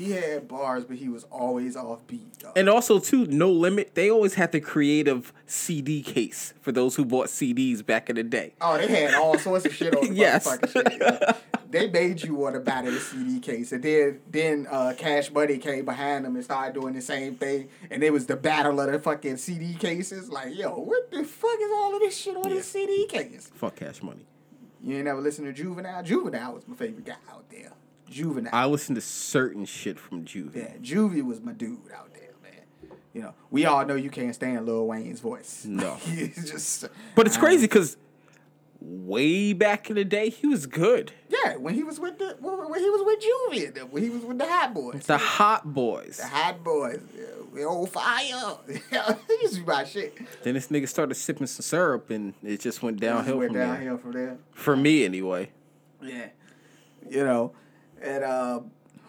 He had bars, but he was always offbeat. Dog. And also too, No Limit. They always had the creative CD case for those who bought CDs back in the day. Oh, they had all sorts of shit on the Yes. shit. yeah. They made you want to buy the CD case, and then then uh, Cash Money came behind them and started doing the same thing, and it was the battle of the fucking CD cases. Like, yo, what the fuck is all of this shit on this CD case? Fuck Cash Money. You ain't never listen to Juvenile? Juvenile was my favorite guy out there. Juvenile. I listen to certain shit from Juvie. yeah, Juvie was my dude out there, man. You know, we all know you can't stand Lil Wayne's voice. No. He's just. But it's crazy because way back in the day, he was good. Yeah, when he was with the when he was with Juvie, when he was with the Hot Boys. The Hot Boys. The Hot Boys, we on fire. Yeah, he used to be my shit. Then this nigga started sipping some syrup and it just went downhill Went from there. downhill from there. For me, anyway. Yeah, you know, and uh,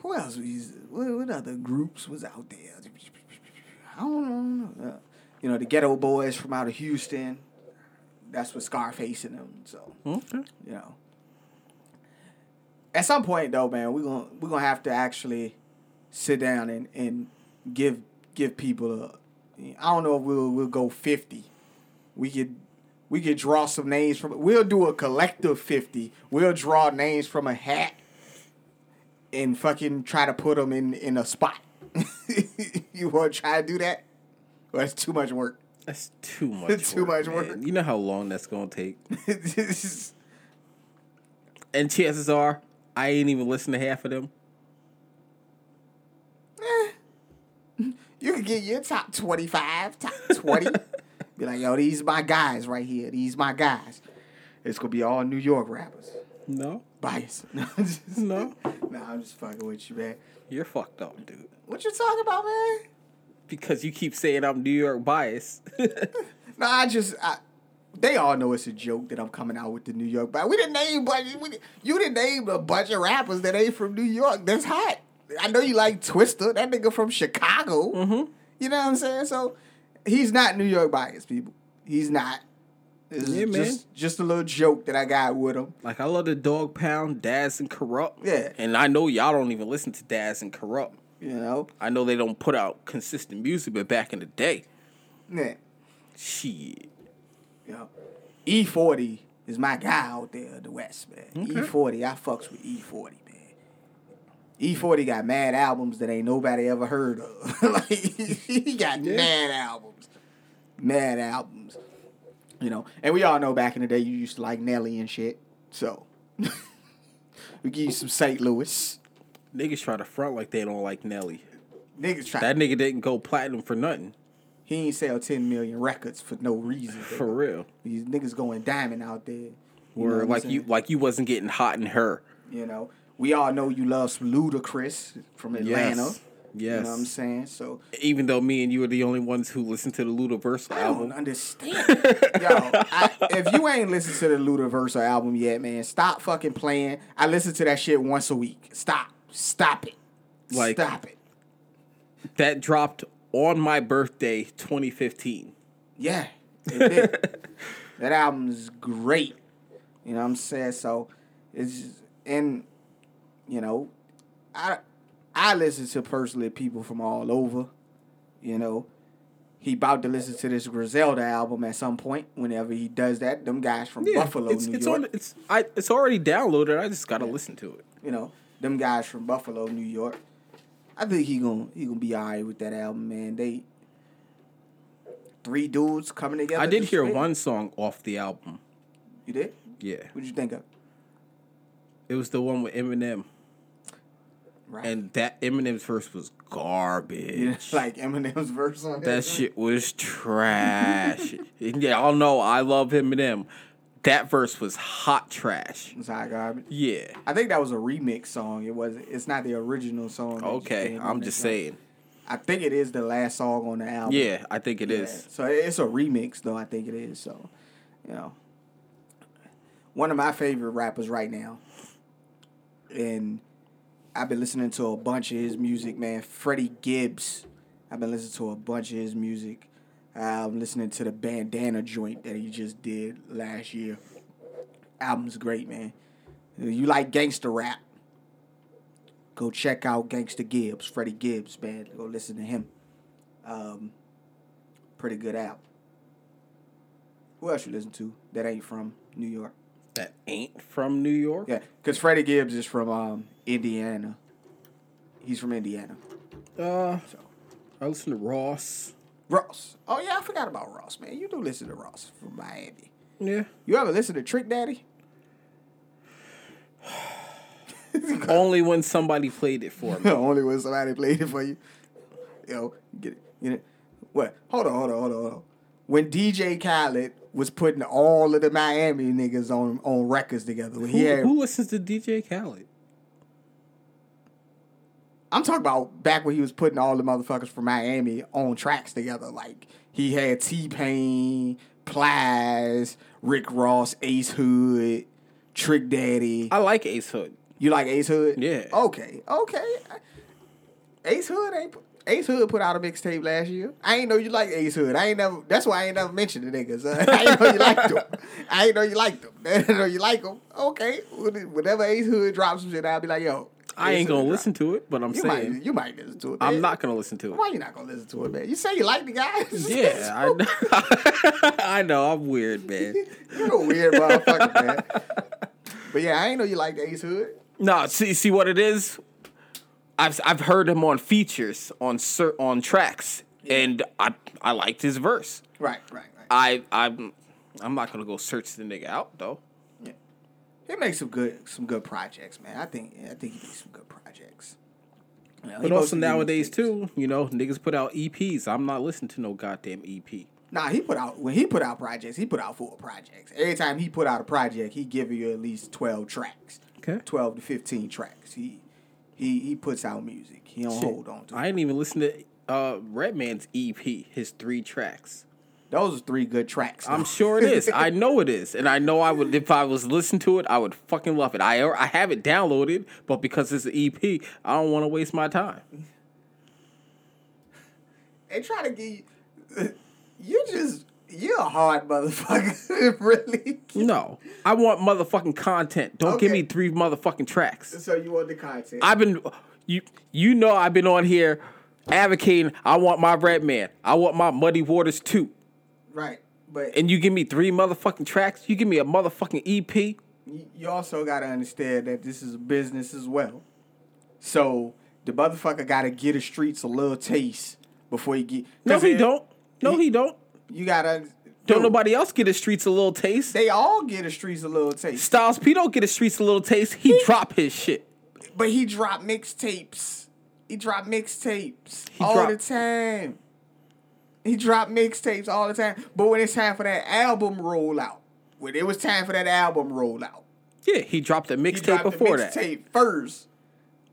who else? Was, what, what other groups was out there? I don't know. Uh, you know, the Geto Boys from out of Houston. That's what Scarface and them. So Okay. you know. At some point though, man, we're gonna we're gonna have to actually sit down and, and give give people a I don't know if we'll we'll go fifty. We could we could draw some names from we'll do a collective fifty. We'll draw names from a hat and fucking try to put them in in a spot. you want to try to do that? Well, that's too much work. That's too much. Too work, much man. work. You know how long that's gonna take. And chances are, I ain't even listen to half of them. Eh. You can get your top 25, top 20. be like, yo, these my guys right here. These my guys. It's going to be all New York rappers. No, Bias. No, just, no, nah, I'm just fucking with you, man. you're fucked up, dude. What you talking about, man? Because you keep saying I'm New York biased. No, I just, I, they all know it's a joke that I'm coming out with the New York. But we didn't name, but we, you didn't name a bunch of rappers that ain't from New York. That's hot. I know you like Twista. That nigga from Chicago. mm-hmm. You know what I'm saying? So he's not New York biased, people. He's not. Yeah, man. just just a little joke that I got with him. Like I love the Dog Pound, Daz, and Kurupt. Yeah. And I know y'all don't even listen to Daz and Kurupt. You know? I know they don't put out consistent music, but back in the day, Yeah. shit. You know. E40 is my guy out there in the West, man. Okay. E40, I fucks with E40, man. E40 got mad albums that ain't nobody ever heard of. like he got Yeah. mad albums. Mad albums. You know, and we all know back in the day you used to like Nelly and shit. So we give you some St. Louis. Niggas try to front like they don't like Nelly. Niggas try. That nigga didn't go platinum for nothing. he ain't sell ten million records for no reason. For real. These niggas going diamond out there. Where like you like you wasn't getting hot in her. You know, we all know you love some Ludacris from Atlanta. Yes. You Yes. know what I'm saying? So Even though me and you are the only ones who listen to the Ludaversal I don't album. understand. Yo, I, if you ain't listened to the Ludaversal album yet, man, stop fucking playing. I listen to that shit once a week. Stop. Stop it. Like- Stop it. That dropped on my birthday 2015. Yeah. It did. that album is great. You know what I'm saying? So it's just, and you know, I I listen to personally people from all over. You know, he about to listen to this Griselda album at some point. Whenever he does that, them guys from Buffalo, it's, New it's York. On, it's I it's already downloaded. I just gotta listen to it. you know, them guys from Buffalo, New York. I think he gonna he gonna be alright with that album, man. They three dudes coming together. I did hear straight. one song off the album. You did? Yeah, What'd you think of? it was the one with Eminem, Right. and that Eminem's verse was garbage. Like Eminem's verse on That shit was trash. And Y'all know I love Eminem. That verse was hot trash. It's hot garbage. Yeah. I think that was a remix song. It was. It's not the original song. Okay, I'm just song. saying. I think it is the last song on the album. Yeah, I think it Yeah. is. So it's a remix, though. I think it is. So, you know, one of my favorite rappers right now, and I've been listening to a bunch of his music, man. Freddie Gibbs. I've been listening to a bunch of his music. I'm listening to the Bandana joint that he just did last year. Album's great, man. You like gangster rap? Go check out Gangster Gibbs, Freddie Gibbs, man. Go listen to him. Um, pretty good album. Who else you listen to that ain't from New York? That ain't from New York. Yeah, because Freddie Gibbs is from um, Indiana. He's from Indiana. Uh, So I listen to Ross. Ross. Oh yeah, I forgot about Ross, man. You do listen to Ross from Miami. Yeah. You ever listen to Trick Daddy? Only when somebody played it for me. Only when somebody played it for you. Yo, get it. Get it. What? Hold on, hold on, hold on, hold on. When DJ Khaled was putting all of the Miami niggas on on records together, when Who, he had, who listens to DJ Khaled? I'm talking about back when he was putting all the motherfuckers from Miami on tracks together. Like he had T Pain, Plies, Rick Ross, Ace Hood, Trick Daddy. I like Ace Hood. You like Ace Hood? Yeah. Okay. Okay. Ace Hood ain't. Ace Hood put out a mixtape last year. I ain't know you like Ace Hood. I ain't never. That's why I ain't never mentioned the niggas. Uh, I ain't know you liked them. I ain't know you liked them. I know you like them. Okay, whenever Ace Hood drops some shit, I'll be like, yo. I Ace ain't gonna listen to it, but I'm You saying might, you might listen to it. I'm not gonna listen to it. Why you not gonna listen to it, man? You say you like the guy. Yeah, I know. I know. I'm weird, man. You're a weird motherfucker, man. But yeah, I ain't know you like Ace Hood. No, see, see what it is. I've I've heard him on features on cer- on tracks, and I I liked his verse. Right, right, right. I I'm I'm not gonna go search the nigga out though. Yeah, he makes some good some good projects, man. I think I think he makes some good projects. You know, But also nowadays too, you know, niggas put out EPs. I'm not listening to no goddamn EP. Nah, he put out when he put out projects, he put out full projects. Every time he put out a project, he give you at least twelve tracks. Okay. Twelve to fifteen tracks. He he he puts out music. He don't Shit, hold on to. I ain't even listen to uh, Redman's EP, his three tracks. Those are three good tracks. I'm sure it is. I know it is, and I know I would if I was listening to it, I would fucking love it. I I have it downloaded, but because it's an EP, I don't want to waste my time. they try to get you. You just you're a hard motherfucker, really. No, I want motherfucking content. Don't give me three motherfucking tracks. So you want the content? I've been you you know I've been on here advocating. I want my Redman. I want my Muddy Waters too. right, but And you give me three motherfucking tracks. You give me a motherfucking EP. you also got to understand that this is a business as well. So the motherfucker got to get the streets a little taste before he get. No, he don't. No, he- he don't. You gotta. Don't dude, nobody else get the streets a little taste. They all get the streets a little taste, Styles P don't get the streets a little taste. He drop his shit. but he drop mixtapes. He drop mixtapes He all dropped- the time. He dropped mixtapes all the time. But when it's time for that album rollout, when it was time for that album rollout. Yeah, he dropped a mixtape before the that. mixtape first.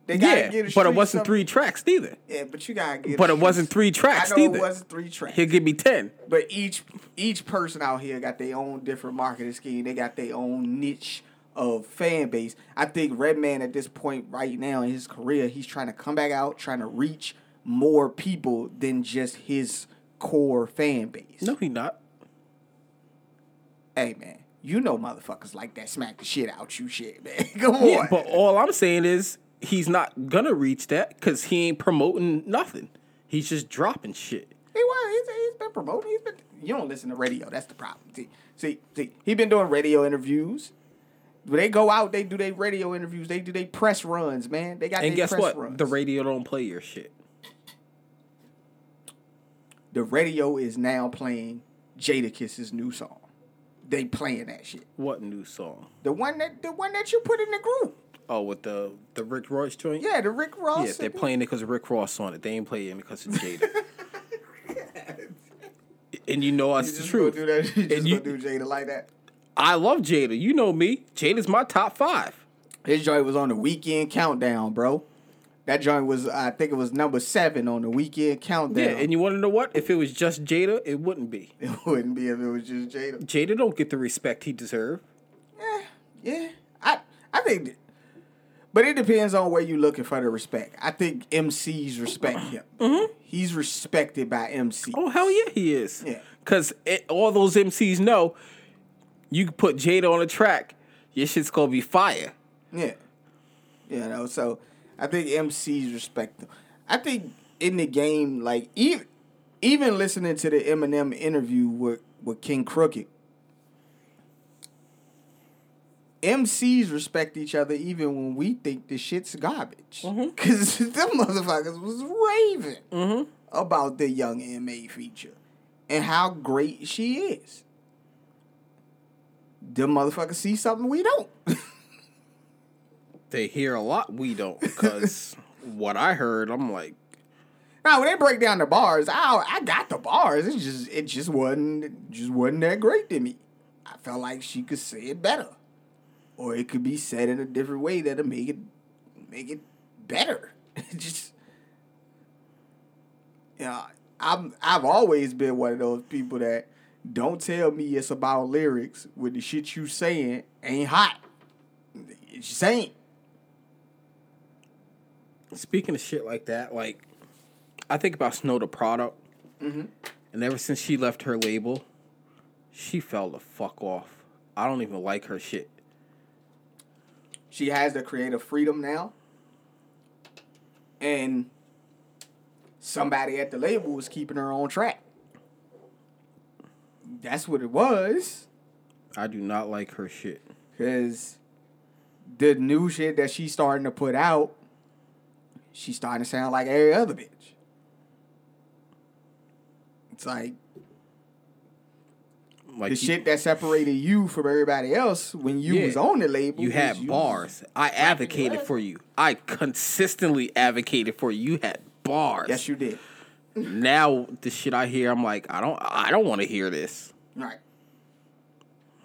They gotta Yeah, get the but it wasn't some- three tracks neither. Yeah, but you gotta get. But it wasn't three tracks I know either. it wasn't three tracks. He'll give me ten. But each each person out here got their own different marketing scheme. They got their own niche of fan base. I think Redman at this point right now in his career, he's trying to come back out, trying to reach more people than just his core fan base. No, he not. Hey man, you know motherfuckers like that smack the shit out you shit, man. Come on. Yeah, but all I'm saying is he's not gonna reach that because he ain't promoting nothing. He's just dropping shit. He was. He's, he's been promoting. He's been. You don't listen to radio. That's the problem. See, see, see. He been doing radio interviews. When they go out, they do their radio interviews. They do their press runs, man. They got And guess press what? runs. The radio don't play your shit. the radio is now playing Jadakiss's new song. They playing that shit. What new song? The one that the one that you put in the group. Oh, with the the Rick Ross joint. Yeah, the Rick Ross. Yeah, they're playing it because of Rick Ross on it. They ain't playing it because of Jada. and you know You that's the truth. that. You just you- do Jada like that. I love Jada. You know me. Jada's my top five. His joint was on the weekend countdown, bro. That joint was, I think it was number seven on the weekend countdown. Yeah, and you want to know what? If it was just Jada, it wouldn't be. it wouldn't be if it was just Jada. Jada don't get the respect he deserve. Yeah, yeah. I I think, but it depends on where you're looking for the respect. I think MCs respect him. Mm-hmm. He's respected by MCs. Oh hell yeah, he is. Yeah. Cause all those MCs know, you can put Jada on a track, your shit's gonna be fire. Yeah. You know, so I think MCs respect them. I think in the game, like even even listening to the Eminem interview with, with KXNG Crooked, MCs respect each other even when we think the shit's garbage. Mm-hmm. Cause them motherfuckers was raving mm-hmm. about the young MA feature and how great she is. Them motherfuckers see something we don't. They hear a lot, we don't. Cause what I heard, I'm like, Now when they break down the bars, I I got the bars. It just it just wasn't it just wasn't that great to me. I felt like she could say it better, or it could be said in a different way that'll make it make it better. Just you know, I'm I've always been one of those people that don't tell me it's about lyrics when the shit you saying ain't hot. It just ain't. speaking of shit like that, like I think about Snow Tha Product, Mm-hmm. and ever since she left her label, she fell the fuck off. I don't even like her shit. She has the creative freedom now. And somebody at the label was keeping her on track. That's what it was. I do not like her shit. Cause the new shit that she's starting to put out, she's starting to sound like every other bitch. It's like Like the you- shit that separated you from everybody else when you Yeah. was on the label. You had you- bars. I advocated for you. I consistently advocated for you. You had bars. Yes, you did. now the shit I hear, I'm like, I don't, I don't want to hear this. Right.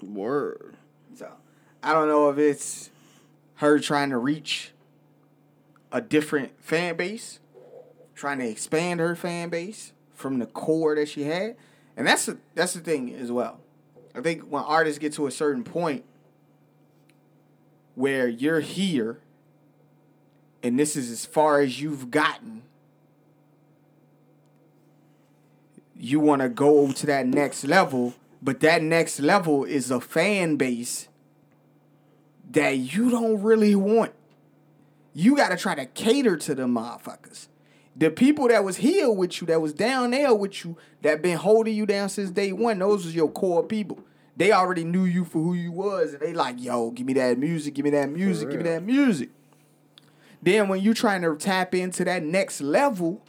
Word. So I don't know if it's her trying to reach a different fan base, trying to expand her fan base from the core that she had, and that's the that's the thing as well. I think when artists get to a certain point where you're here, and this is as far as you've gotten. You want to go to that next level, but that next level is a fan base that you don't really want. You got to try to cater to the motherfuckers. The people that was here with you, that was down there with you, that been holding you down since day one, those was your core people. They already knew you for who you was, and they like, yo, give me that music, give me that music, give me that music. Then when you trying to tap into that next level,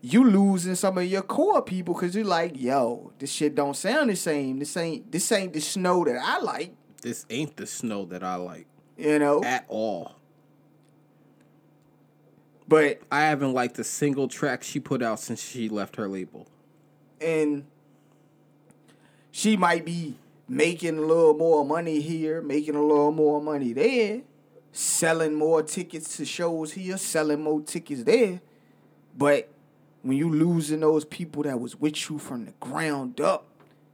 you losing some of your core people because you're like, yo, this shit don't sound the same. This ain't this ain't the snow that I like. This ain't the snow that I like You know? at all. But I haven't liked a single track she put out since she left her label. and she might be making a little more money here, making a little more money there, selling more tickets to shows here, selling more tickets there. But when you losing those people that was with you from the ground up,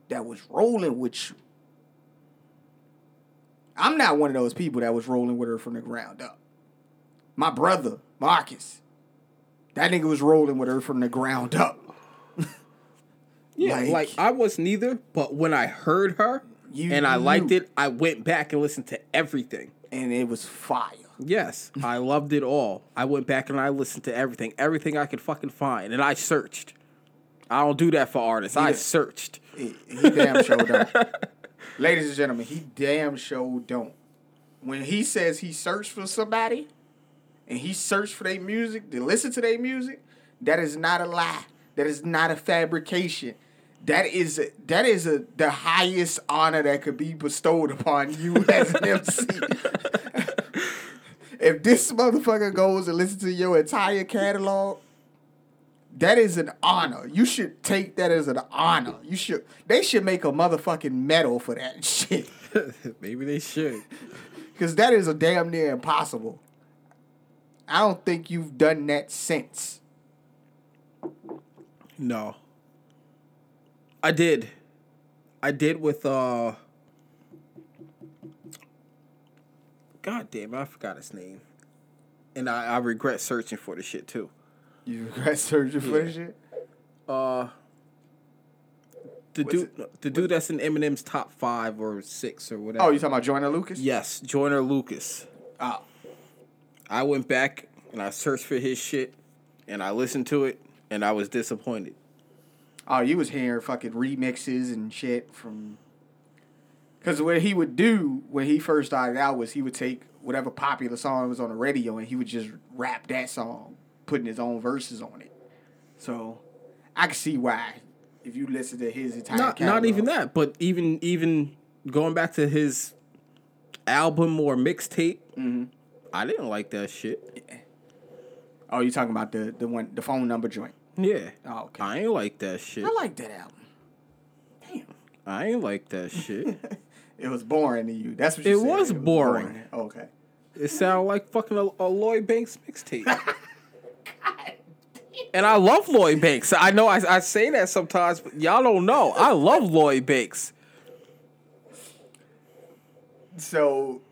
that was rolling with you. I'm not one of those people that was rolling with her from the ground up. My brother, Marcus, that nigga was rolling with her from the ground up. Yeah, Like- like, I was neither, but when I heard her You and I liked it, I went back and listened to everything. and it was fire. Yes, I loved it all. I went back and I listened to everything, everything I could fucking find, and I searched. I don't do that for artists. I Yeah. searched. He, he damn sure don't. Ladies and gentlemen, he damn sure don't. When he says he searched for somebody and he searched for their music, to listen to their music, that is not a lie. That is not a fabrication. That is a, that is a the highest honor that could be bestowed upon you as an MC. if this motherfucker goes and listens to your entire catalog, that is an honor. You should take that as an honor. You should. They should make a motherfucking medal for that shit. Maybe they should. Because that is a damn near impossible. I don't think you've done that since. No. I did. I did with uh God damn it, I forgot his name. And I, I regret searching for the shit too. You regret searching for this shit? Uh the What's dude the dude that's in Eminem's top five or six or whatever. Oh, you talking about Joyner Lucas? yes, Joyner Lucas. Oh, I went back and I searched for his shit and I listened to it and I was disappointed. oh, you was hearing fucking remixes and shit from. Because what he would do when he first started out was he would take whatever popular song was on the radio and he would just rap that song, putting his own verses on it. So I can see why if you listen to his entire not catalog. not even that, but even even going back to his album or mixtape, Mm-hmm. I didn't like that shit. Oh, you talking about the the one the phone number joint? Yeah, Oh, okay. I ain't like that shit. I like that album. Damn. I ain't like that shit. It was boring to you. That's what you It said. was boring. Oh, okay. it sounded like fucking a, a Lloyd Banks mixtape. and I love Lloyd Banks. I know I, I say that sometimes, but y'all don't know. I love Lloyd Banks. So,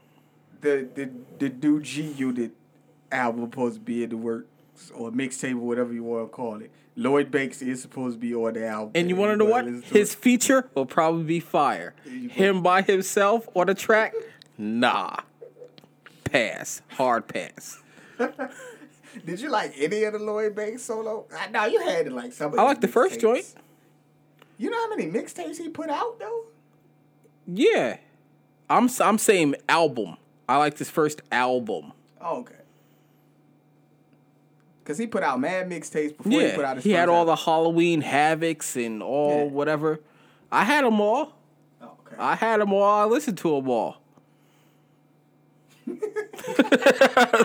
the the the new G Unit album supposed to be in the works. or mixtape or whatever you want to call it. Lloyd Banks is supposed to be on the album. And you want to know what? His it. feature will probably be fire. Him by himself on the track? Nah. Pass. Hard pass. Did you like any of the Lloyd Banks solo? I know you had like some. Of I like the first mixtapes. joint. You know how many mixtapes he put out though? Yeah. I'm I'm saying album. I like this first album. Oh, okay. Cause he put out mad mixtapes before he put out Yeah. his He had all the. Halloween havocs and all Yeah. whatever. I had them all. Oh, okay. I had them all. I listened to them all.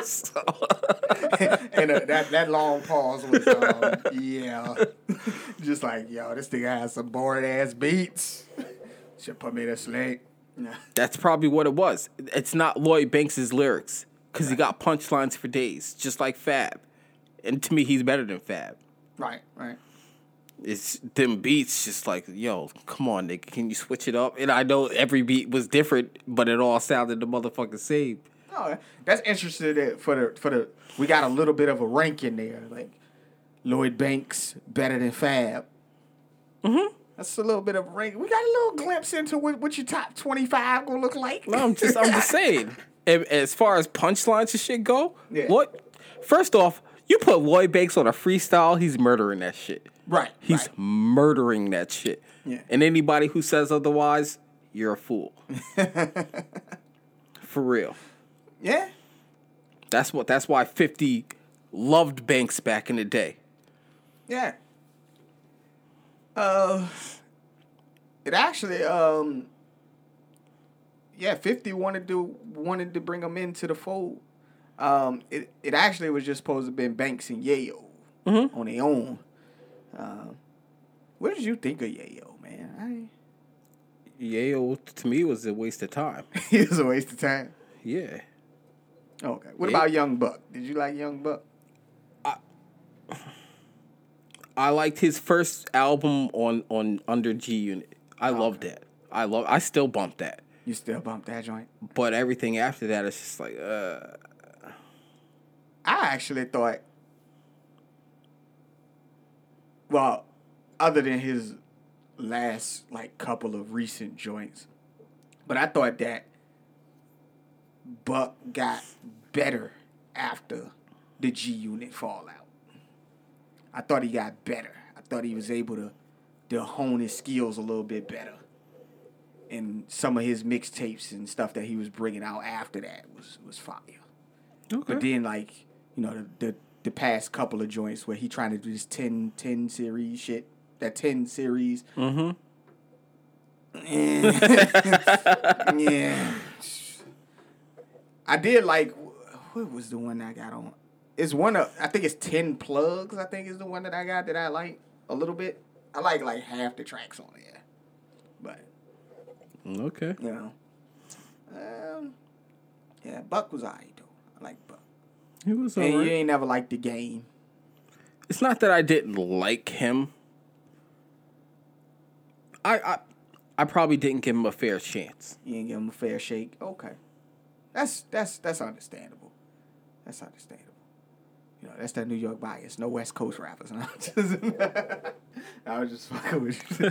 So- and uh, that that long pause was um, yeah, just like yo, this thing has some boring ass beats. Should put me to sleep. Yeah. That's probably what it was. It's not Lloyd Banks' lyrics because he got punchlines for days, just like Fab. And to me, he's better than Fab. Right, right. It's them beats, just like yo, come on, nigga, can you switch it up? And I know every beat was different, but it all sounded the motherfucking same. Oh, that's interesting that for the for the we got a little bit of a ranking there, like Lloyd Banks better than Fab. Mm-hmm. That's a little bit of a rank. We got a little glimpse into what, what your top twenty five gonna look like. No, I'm just, I'm just saying. As far as punchlines and shit go, Yeah. what? First off, you put Lloyd Banks on a freestyle, he's murdering that shit. right. He's right. murdering that shit. Yeah. And anybody who says otherwise, you're a fool. For real. yeah. That's what. That's why Fifty loved Banks back in the day. Yeah. Uh, it actually um. Yeah, Fifty wanted to wanted to bring him into the fold. Um, it it actually was just supposed to have been Banks and Yayo on their own. Um, what did you think of Yayo, man? Yayo to me was a waste of time. I, he was a waste of time. Yeah. Okay. What Yeah. about Young Buck? Did you like Young Buck? I liked his first album on on Under G Unit. I loved that. I love. I still bump that. You still bump that joint? But everything after that is just like, uh, I actually thought, well, other than his last like couple of recent joints, but I thought that Buck got better after the G Unit fallout. I thought he got better. I thought he was able to to hone his skills a little bit better. And some of his mixtapes and stuff that he was bringing out after that was was fire. Okay. But then, like, you know, the, the the past couple of joints where he trying to do this 10, 10 series shit, that 10 series. Mm-hmm. yeah. I did like, what was the one I got on? It's one of, I think it's 10 plugs, I think is the one that I got that I like a little bit. I like like half the tracks on there. But, okay. you know. Um, yeah, Buck was alright though. I like Buck. He was And you ain't never liked the game. It's not that I didn't like him. I I I probably didn't give him a fair chance. You ain't give him a fair shake. Okay, that's that's that's understandable. That's understandable. You know, that's that New York bias. No West Coast rappers. No, I'm just- I was just fucking with you.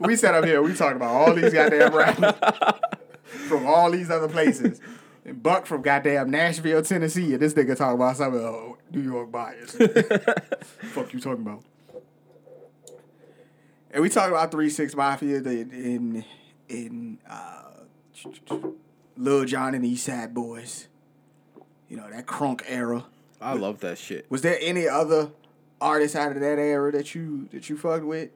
we sat up here. We talked about all these goddamn rappers from all these other places. And Buck from goddamn Nashville, Tennessee, and this nigga talking about some of oh, New York bias. Fuck you talking about? And we talked about Three Six Mafia in in, in uh, Lil Jon and the East Side Boyz. You know that crunk era. I love that shit. Was there any other artists out of that era that you that you fucked with?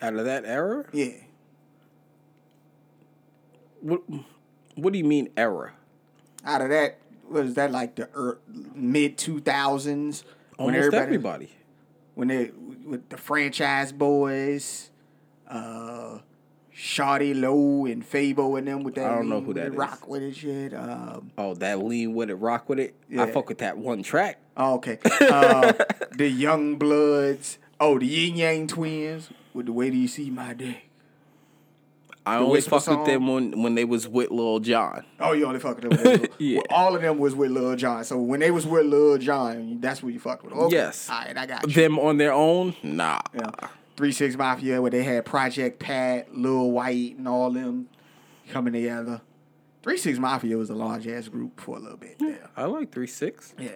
Out of that era, Yeah. what what do you mean era? Out of that was that like the er, mid two thousands Almost everybody. when they with the Franchize Boyz, uh, Shawty Lo and Fabo and them with that. I don't know who that. Rock with it shit. Um, Oh, that lean with it, rock with it. I fuck with that one track. oh, okay. Uh, the YoungBloodZ. Oh, the Yin Yang Twins with the way do you see my dick? I The only Whisper fucked with them when when they was with Lil Jon. Oh, you only fucked with them. Yeah. well, all of them was with Lil Jon. So when they was with Lil Jon, that's what you fucked with. Okay. Yes. All right, I got you. Them on their own, nah. Yeah. Three Six Mafia, where they had Project Pat, Lil Wyte, and all them coming together. Three Six Mafia was a large ass group for a little bit. Yeah. I like three six. Yeah.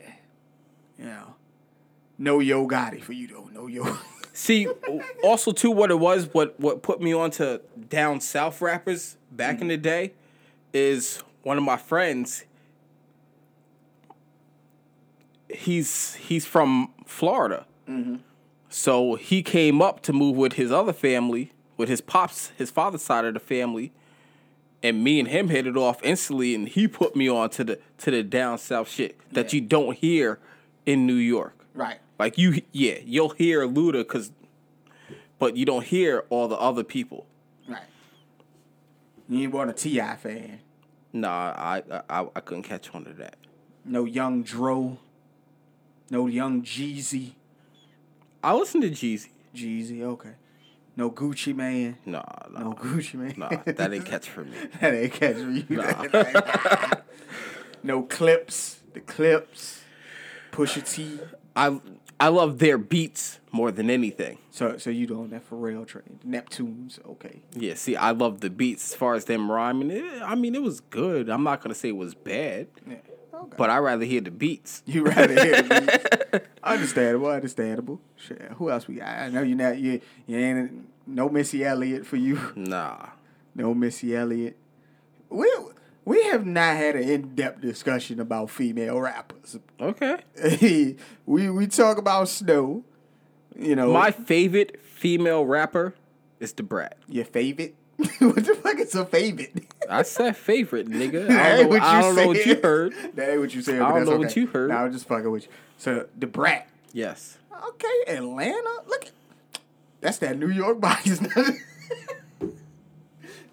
Yeah. No Yo Gotti for you though. No Yo. See, also too, what it was, what what put me on to down south rappers back in the mm-hmm. day, is one of my friends. He's he's from Florida, mm-hmm. So he came up to move with his other family, with his pops, his father's side of the family, and me and him hit it off instantly, and he put me on to the to the down south shit that Yeah. you don't hear in New York. right. Like you, yeah, you'll hear Luda, cause, but you don't hear all the other people. Right. You ain't want a T.I. fan. Nah, I, I I couldn't catch on to that. No Young Dro. No Young Jeezy. I listen to Jeezy. Jeezy, okay. No Gucci Mane. Nah, nah, No Gucci Mane. nah, that ain't catch for me. that ain't catch for you. Nah. no Clipse. The Clipse. Pusha T. I I love their beats more than anything. So so you doing that for Pharrell train. Neptunes, okay. Yeah, see, I love the beats as far as them rhyming. It, I mean, it was good. I'm not gonna say it was bad, Yeah. Okay. but I rather hear the beats. You rather hear the beats. Understandable, understandable. Sure. Who else we got? I know you're not you you ain't no Missy Elliott for you. Nah, No Missy Elliott. We we have not had an in depth discussion about female rappers. okay. we we talk about Snow. You know My favorite female rapper is the Brat. your favorite. what the fuck is a favorite? I said favorite, nigga. I don't know, I don't know what you heard. That ain't what you said. I don't know okay. what you heard. Nah, I'm just fucking with you. So the brat. Yes. Okay, Atlanta. Look, at, that's that New York bias.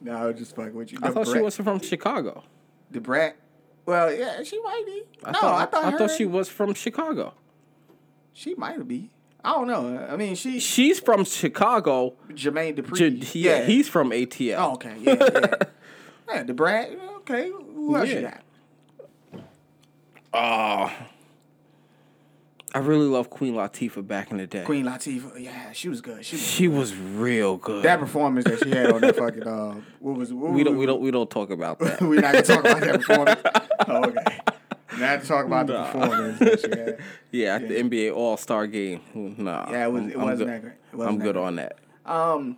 no, I'm just fucking with you. I The thought she Brat- was from Chicago. the brat. Well, yeah, she might be. I no, thought, I thought I her, thought she was from Chicago. She might be. I don't know. I mean, she She's from Chicago. Jermaine Dupri. J- yeah, he's from ATL. Oh, okay. Yeah, yeah. yeah, the Brat. Okay, who else you got? Oh. I really love Queen Latifah back in the day. Queen Latifah. Yeah, she was good. She was She was real good. that performance that she had on that fucking uh, what was what we don't we don't we don't talk about that. We're not gonna talk about that performance. Oh, okay. Not to talk about the Nah. performance that she had. yeah, at the NBA All Star game. Nah. Yeah, it was- I'm- it wasn't good. that great. Wasn't I'm that good great. on that. Um.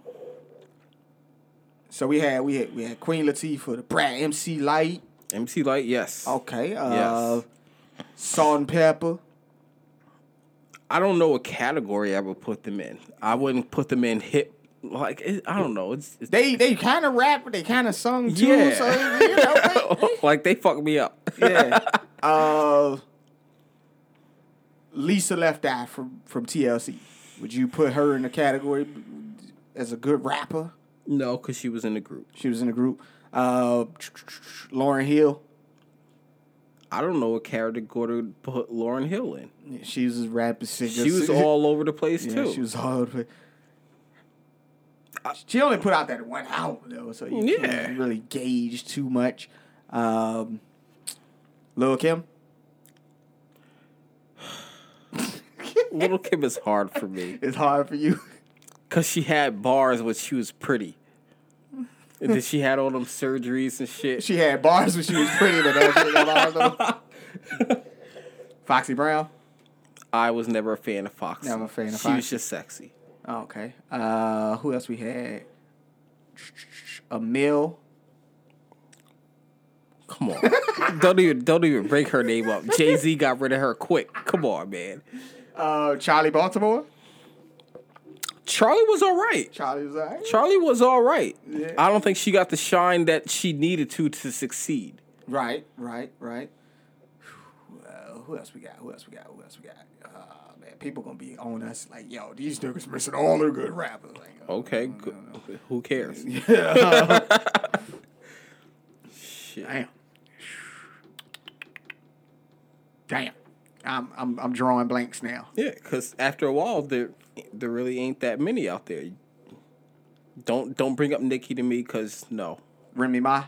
So we had we had we had Queen Latifah, the Brat, MC Lyte. MC Lyte, yes. Okay. Uh, Yes. Salt-N-Pepa. I don't know what category I would put them in. I wouldn't put them in hip. Like it, I don't know. It's, it's They they kind of rap, but they kind of sung too. Yeah. So you know, they- like they fucked me up. yeah. Uh, Lisa Left Eye from from TLC. Would you put her in the category as a good rapper? no, because she was in the group. She was in the group. Uh, Lauryn Hill. I don't know what category to put Lauryn Hill in. She was a rapper singer. She was all over the place Yeah, too. she was all over. She only put out that one album though, so you Yeah. can't really gauge too much. Um, Lil Kim. Little Kim is hard for me It's hard for you. because she had bars when she was pretty. And then she had all them surgeries and shit. She had bars when she was pretty, but that shit got bars though. Foxy Brown. I was never a fan of Fox. Never a fan of She was just sexy. Oh, okay. Uh, who else we had? Amil. Come on, don't even don't even bring her name up. Jay Z got rid of her quick. Come on, man. Uh, Charli Baltimore. Charli was all right. Charli was alright. Charli was all right. Yeah. I don't think she got the shine that she needed to to succeed. Right, right, right. Well, who else we got? Who else we got? Who else we got? People gonna be on us like, yo, these niggas missing all their good rappers. Like, uh, Okay, good. who cares? Shit. damn, damn. I'm I'm I'm drawing blanks now. Yeah, because after a while, there there really ain't that many out there. Don't don't bring up Nicki to me, cause no. Remy Ma.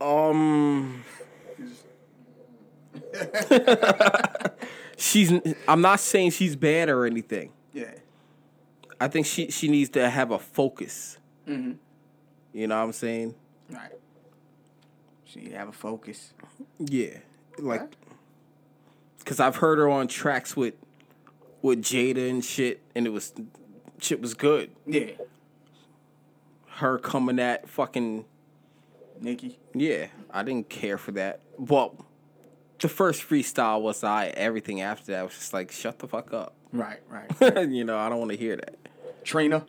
Um. she's. I'm not saying she's bad or anything. Yeah. I think she she needs to have a focus. Mm-hmm. You know what I'm saying? Right. She have a focus. Yeah, like, Okay. cause I've heard her on tracks with with Jada and shit, and it was shit was good. Yeah. Her coming at fucking Nicki. yeah, I didn't care for that. Well, the first freestyle was I. Everything after that was just like, shut the fuck up. Right, right. you know, I don't want to hear that. Trina.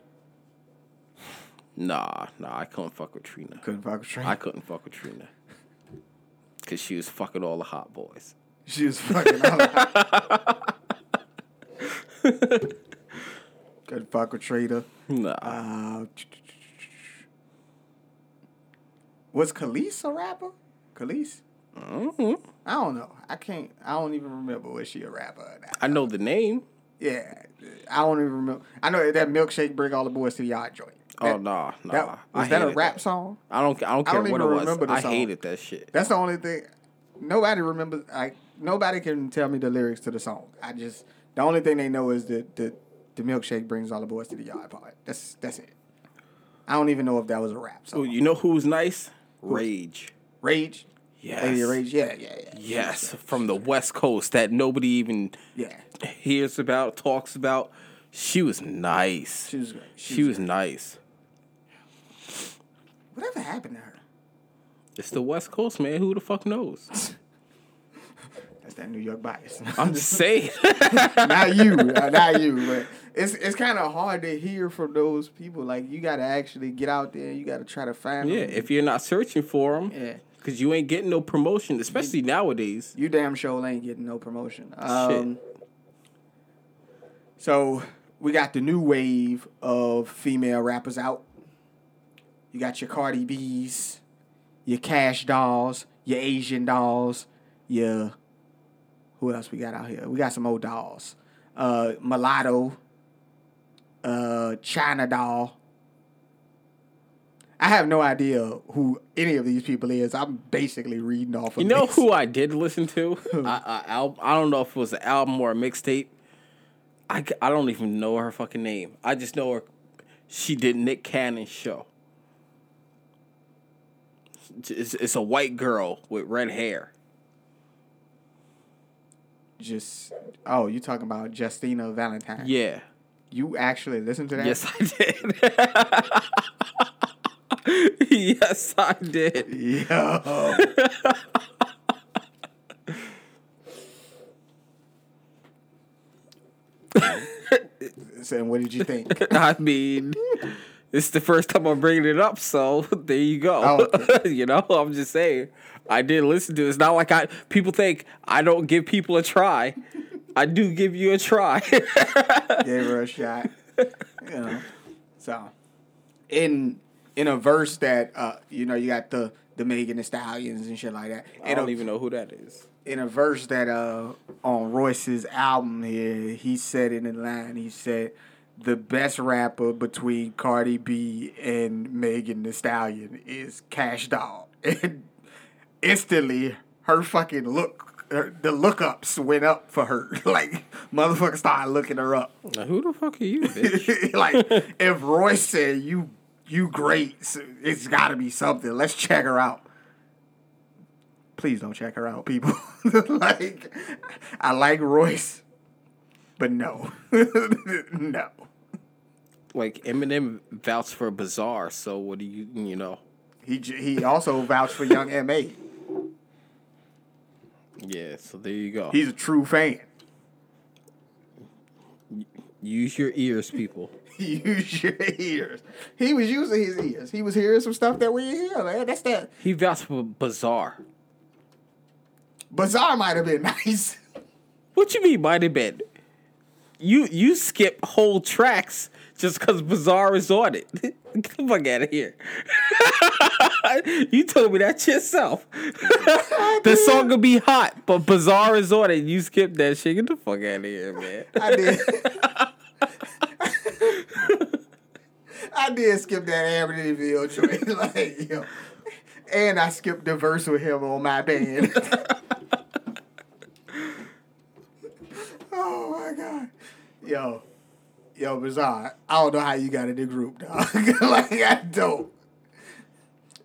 Nah, nah, I couldn't fuck with Trina. Couldn't fuck with Trina. I couldn't fuck with Trina. Cause she was fucking all the hot boys. She was fucking out. Couldn't fuck with Trina. Nah. Uh, was Kelis a rapper? Kelis? Mhm. I don't know. I can't. I don't even remember was she a rapper or not. I know the name. Yeah, I don't even remember. I know that milkshake bring all the boys to the yard joint. Oh That- nah, nah. That, I that a rap that. song? I don't. I don't care I don't what it even was. I song. hated that shit. That's the only thing. Nobody remembers. Like nobody can tell me the lyrics to the song. I just the only thing they know is that the the milkshake brings all the boys to the yard part. That's that's it. I don't even know if that was a rap Oh, song. you know who's nice? Rage. Rage. Yes. Yeah, yeah, yeah. Yes, from the West Coast that nobody even Yeah. hears about, talks about. She was nice. She was great. She, was nice. Whatever happened to her? It's the West Coast, man. Who the fuck knows? That's that New York bias. I'm just saying. not you, uh, not you, but it's it's kind of hard to hear from those people. Like you got to actually get out there. You got to try to find. yeah, them. if you're not searching for them, yeah, because you ain't getting no promotion, especially nowadays. you damn sure ain't getting no promotion. Um, So we got the new wave of female rappers out. You got your Cardi B's, your Cash Dolls, your Asian Dolls, your who else we got out here? We got some old dolls. Uh, Mulatto, uh, China Doll. I have no idea who any of these people is. I'm basically reading off. Of You know this. who I did listen to? I, I, I don't know if it was an album or a mixtape. I, I don't even know her fucking name. I just know her. She did Nick Cannon's show. It's, it's a white girl with red hair. Just oh, you talking about Justina Valentine? Yeah. You actually listened to that? Yes, I did. yes, I did. Yo. so, what did you think? I mean, it's the first time I'm bringing it up, so there you go. Oh, you know, I'm just saying. I did listen to it. It's not like I people think I don't give people a try. I do give you a try. Gave her a shot. You know. So, in in a verse that uh, you know, you got the the Megan Thee Stallions and shit like that. I In don't a, even know who that is. in a verse that uh on Royce's album here, he said in the line, he said the best rapper between Cardi B and Megan Thee Stallion is Cash Doll. And instantly her fucking look her, the lookups went up for her. Like motherfuckers started looking her up. Now, who the fuck are you, bitch? like if Royce said you you great, so it's got to be something. Let's check her out. Please don't check her out, people. like I like Royce, but no, no. like Eminem vouched for Bizarre, so what do you you know? He he also vouched for Young Ma. Yeah, so there you go. He's a true fan. Use your ears, people. Use your ears. He was using his ears. He was hearing some stuff that we didn't hear, man. That's that. He vouched for Bizarre. Bizarre might have been nice. What you mean might have been? You you skip whole tracks just because Bizarre is on it. Get the fuck out of here. you told me that yourself. the song could be hot, but Bizarre is on it. You skip that shit. Get the fuck out of here, man. I did. I did skip that Amityville joint. like, yo. And I skipped the verse with him on my band. oh my god. Yo. Yo, bizarre. I don't know how you got in the group, dog. like I don't.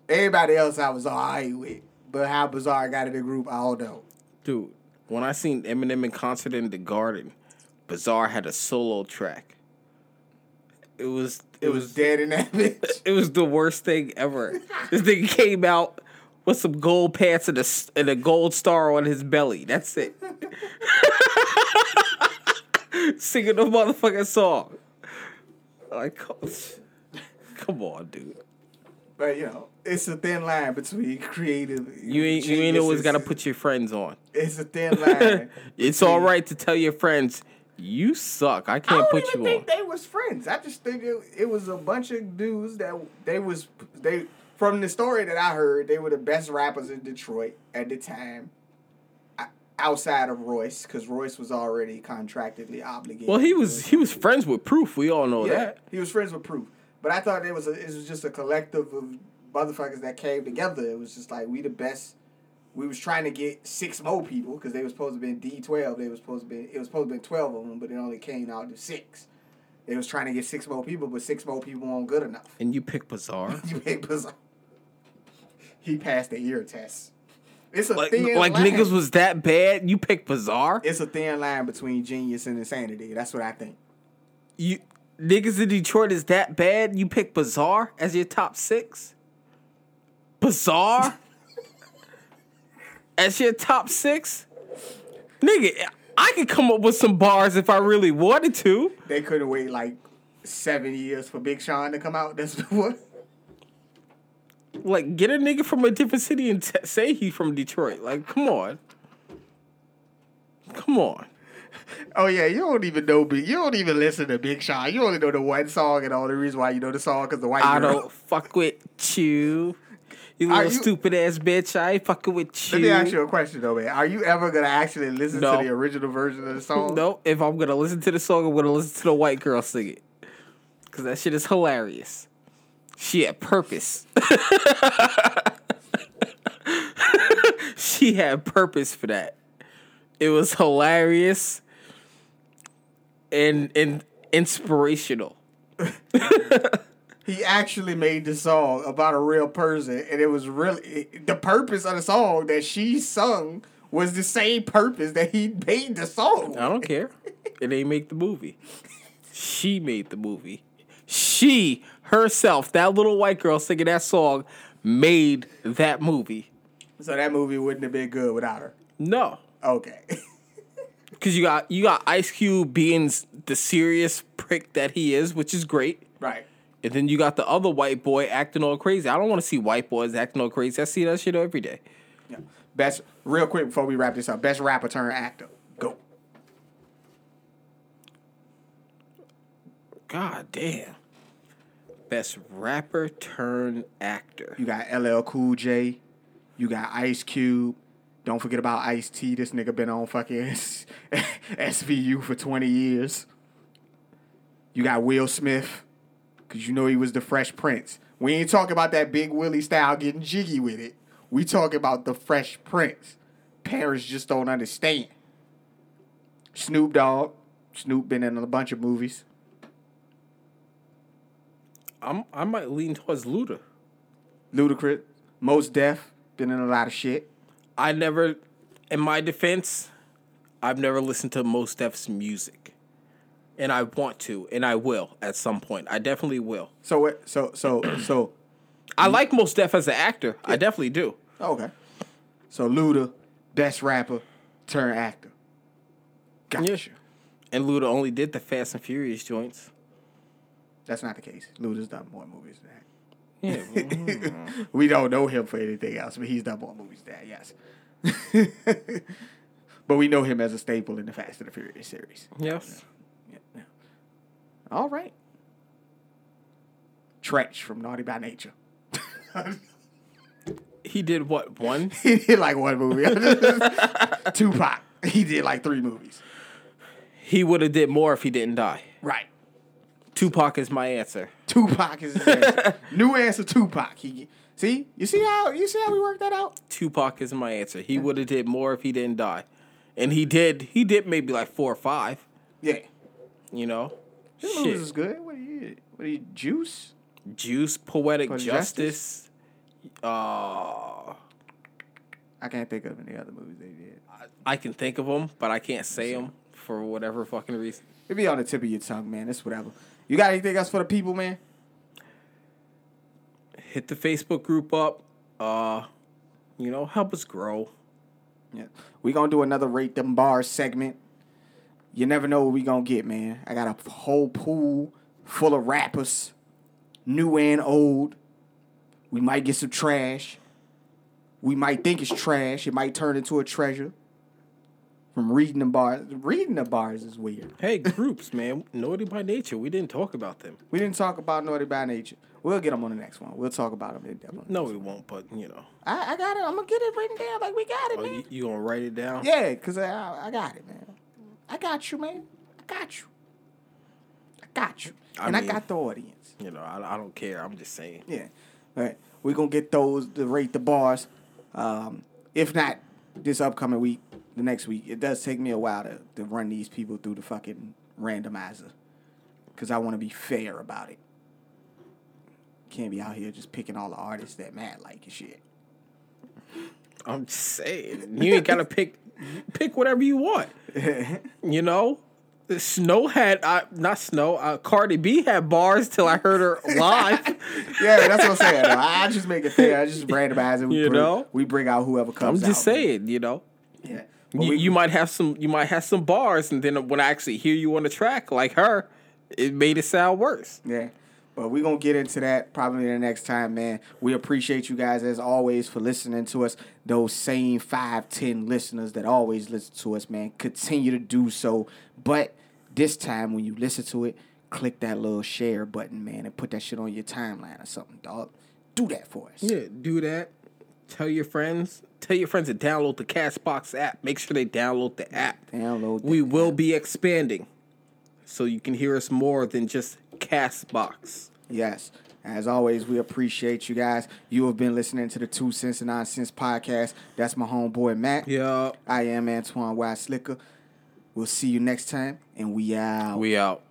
Everybody else I was alright with. But how bizarre I got in the group, I don't know. Dude, when I seen Eminem in concert in the Garden, Bizarre had a solo track. It was It was dead in that bitch. it was the worst thing ever. this thing came out with some gold pants and a and a gold star on his belly. That's it. Singing the motherfucking song. Like, come, come on, dude. But you know, it's a thin line between creative. You ain't you ain't always gotta put your friends on. It's a thin line. It's all right to tell your friends you suck. I I can't don't put even you think on. they was friends. I just think it, it was a bunch of dudes that they was they from the story that I heard they were the best rappers in Detroit at the time. Outside of Royce, because Royce was already contractually obligated. Well, he was he was friends with Proof. We all know yeah, that. he was friends with Proof. But I thought it was a, it was just a collective of motherfuckers that came together. It was just like we the best. We was trying to get six more people because they was supposed to be in D twelve. They was supposed to be it was supposed to be twelve of them, but it only came out to six. They was trying to get six more people, but six more people weren't good enough. And you pick Bizarre. You pick bizarre. He passed the ear test. It's a like thin like line. niggas was that bad. You pick Bizarre. It's a thin line between genius and insanity. That's what I think. You niggas in Detroit is that bad. You pick Bizarre as your top six. Bizarre as your top six, nigga. I could come up with some bars if I really wanted to. They couldn't wait like seven years for Big Sean to come out. That's what. Like, get a nigga from a different city and t- say he from Detroit. Like, come on. Come on. Oh yeah, you don't even know Big. You don't even listen to Big Sean. You only know the one song, and all the reason why you know the song because the white I girl. don't fuck with you. You little you- stupid ass bitch. I ain't fucking with you. Let me ask you a question though, man. Are you ever gonna actually listen No. to the original version of the song? No, if I'm gonna listen to the song, I'm gonna listen to the white girl sing it. Cause that shit is hilarious. She had purpose. she had purpose for that. It was hilarious and and inspirational. He actually made the song about a real person, and it was really the purpose of the song that she sung was the same purpose that he made the song. I don't care. It ain't make the movie. She made the movie. She herself, that little white girl singing that song, made that movie. So that movie wouldn't have been good without her. No. Okay. Cause you got you got Ice Cube being the serious prick that he is, which is great. right. And then you got the other white boy acting all crazy. I don't want to see white boys acting all crazy. I see that shit every day. Yeah. Best real quick before we wrap this up. Best rapper turn actor. Go. God damn. Best rapper turn actor. You got LL Cool J. You got Ice Cube. Don't forget about Ice T. This nigga been on fucking SVU for 20 years. You got Will Smith. Cause you know he was the Fresh Prince. We ain't talking about that Big Willie style getting jiggy with it. We talking about the Fresh Prince. Parents just don't understand. Snoop Dogg. Snoop been in a bunch of movies. I'm I might lean towards Luda. Ludacris. Mos Def. Been in a lot of shit. I never, in my defense, I've never listened to Mos Def's music, and I want to, and I will at some point. I definitely will. So what? So so so. I like Mos Def as an actor. I definitely do. Okay. So Luda, best rapper, turn actor. Gotcha. Yeah. And Luda only did the Fast and Furious joints. That's not the case. Luda's done more movies than that. Yeah, mm, We don't know him for anything else, but he's done more movies than that, yes. but we know him as a staple in the Fast and the Furious series. yes. All right. Treach from Naughty by Nature. He did what one? he did like one movie. Tupac. He did like three movies. He would have did more if he didn't die. Right. Tupac is my answer. Tupac is his answer. New answer, Tupac. He see, you see how you see how we worked that out. Tupac is my answer. He would have did more if he didn't die, and he did. He did maybe like four or five. Yeah, You know, this Shit. movie is good. What do you? What do you? Juice. Juice, Poetic Poetic Justice. Uh, I can't think of any other movies they did. I can think of them, but I can't say them for whatever fucking reason. It be on the tip of your tongue, man. It's whatever. You got anything else for the people, man? Hit the Facebook group up. Uh, you know, help us grow. Yeah. We gonna do another rate them bars segment. You never know what we gonna get, man. I got a whole pool full of rappers, new and old. We might get some trash. We might think it's trash. It might turn into a treasure. From reading the bars. Reading the bars is weird. Hey, groups, man. Naughty by nature. We didn't talk about them. We didn't talk about Naughty by Nature. We'll get them on the next one. We'll talk about them in depth. No, we won't. But you know, I, I got it. I'm gonna get it written down like we got it, oh, man. you, you gonna write it down? Yeah, cause I, I got it, man. I got you, man. I got you. I got you, I and I, got the audience. You know, I, I don't care. I'm just saying. Yeah, all right. We're gonna get those to rate the bars. Um, if not this upcoming week, the next week. It does take me a while to, to run these people through the fucking randomizer, cause I want to be fair about it. Can't be out here just picking all the artists that Matt like and shit. I'm just saying. You ain't gotta pick pick whatever you want. You know? Snow had uh, not Snow. Uh, Cardi B had bars till I heard her live. Yeah, that's what I'm saying. though. I just make it fair. I just randomize it. We You bring, know? we bring out whoever comes. I'm just out, saying. You know, Yeah. You, we- you might have some. You might have some bars, and then when I actually hear you on the track, like her, it made it sound worse. Yeah. But we're going to get into that probably the next time, man. We appreciate you guys, as always, for listening to us. Those same five, ten listeners that always listen to us, man. Continue to do so. But this time, when you listen to it, click that little share button, man, and put that shit on your timeline or something, dog. Do that for us. Yeah, do that. Tell your friends. Tell your friends to download the Castbox app. Make sure they download the app. Download We that will app. be expanding, so you can hear us more than just Castbox. Yes. As always, we appreciate you guys. You have been listening to the Two Sense and Noncents podcast. That's my homeboy Matt. Yeah, I am Antoine Wise Slicker. We'll see you next time, and we out. we out.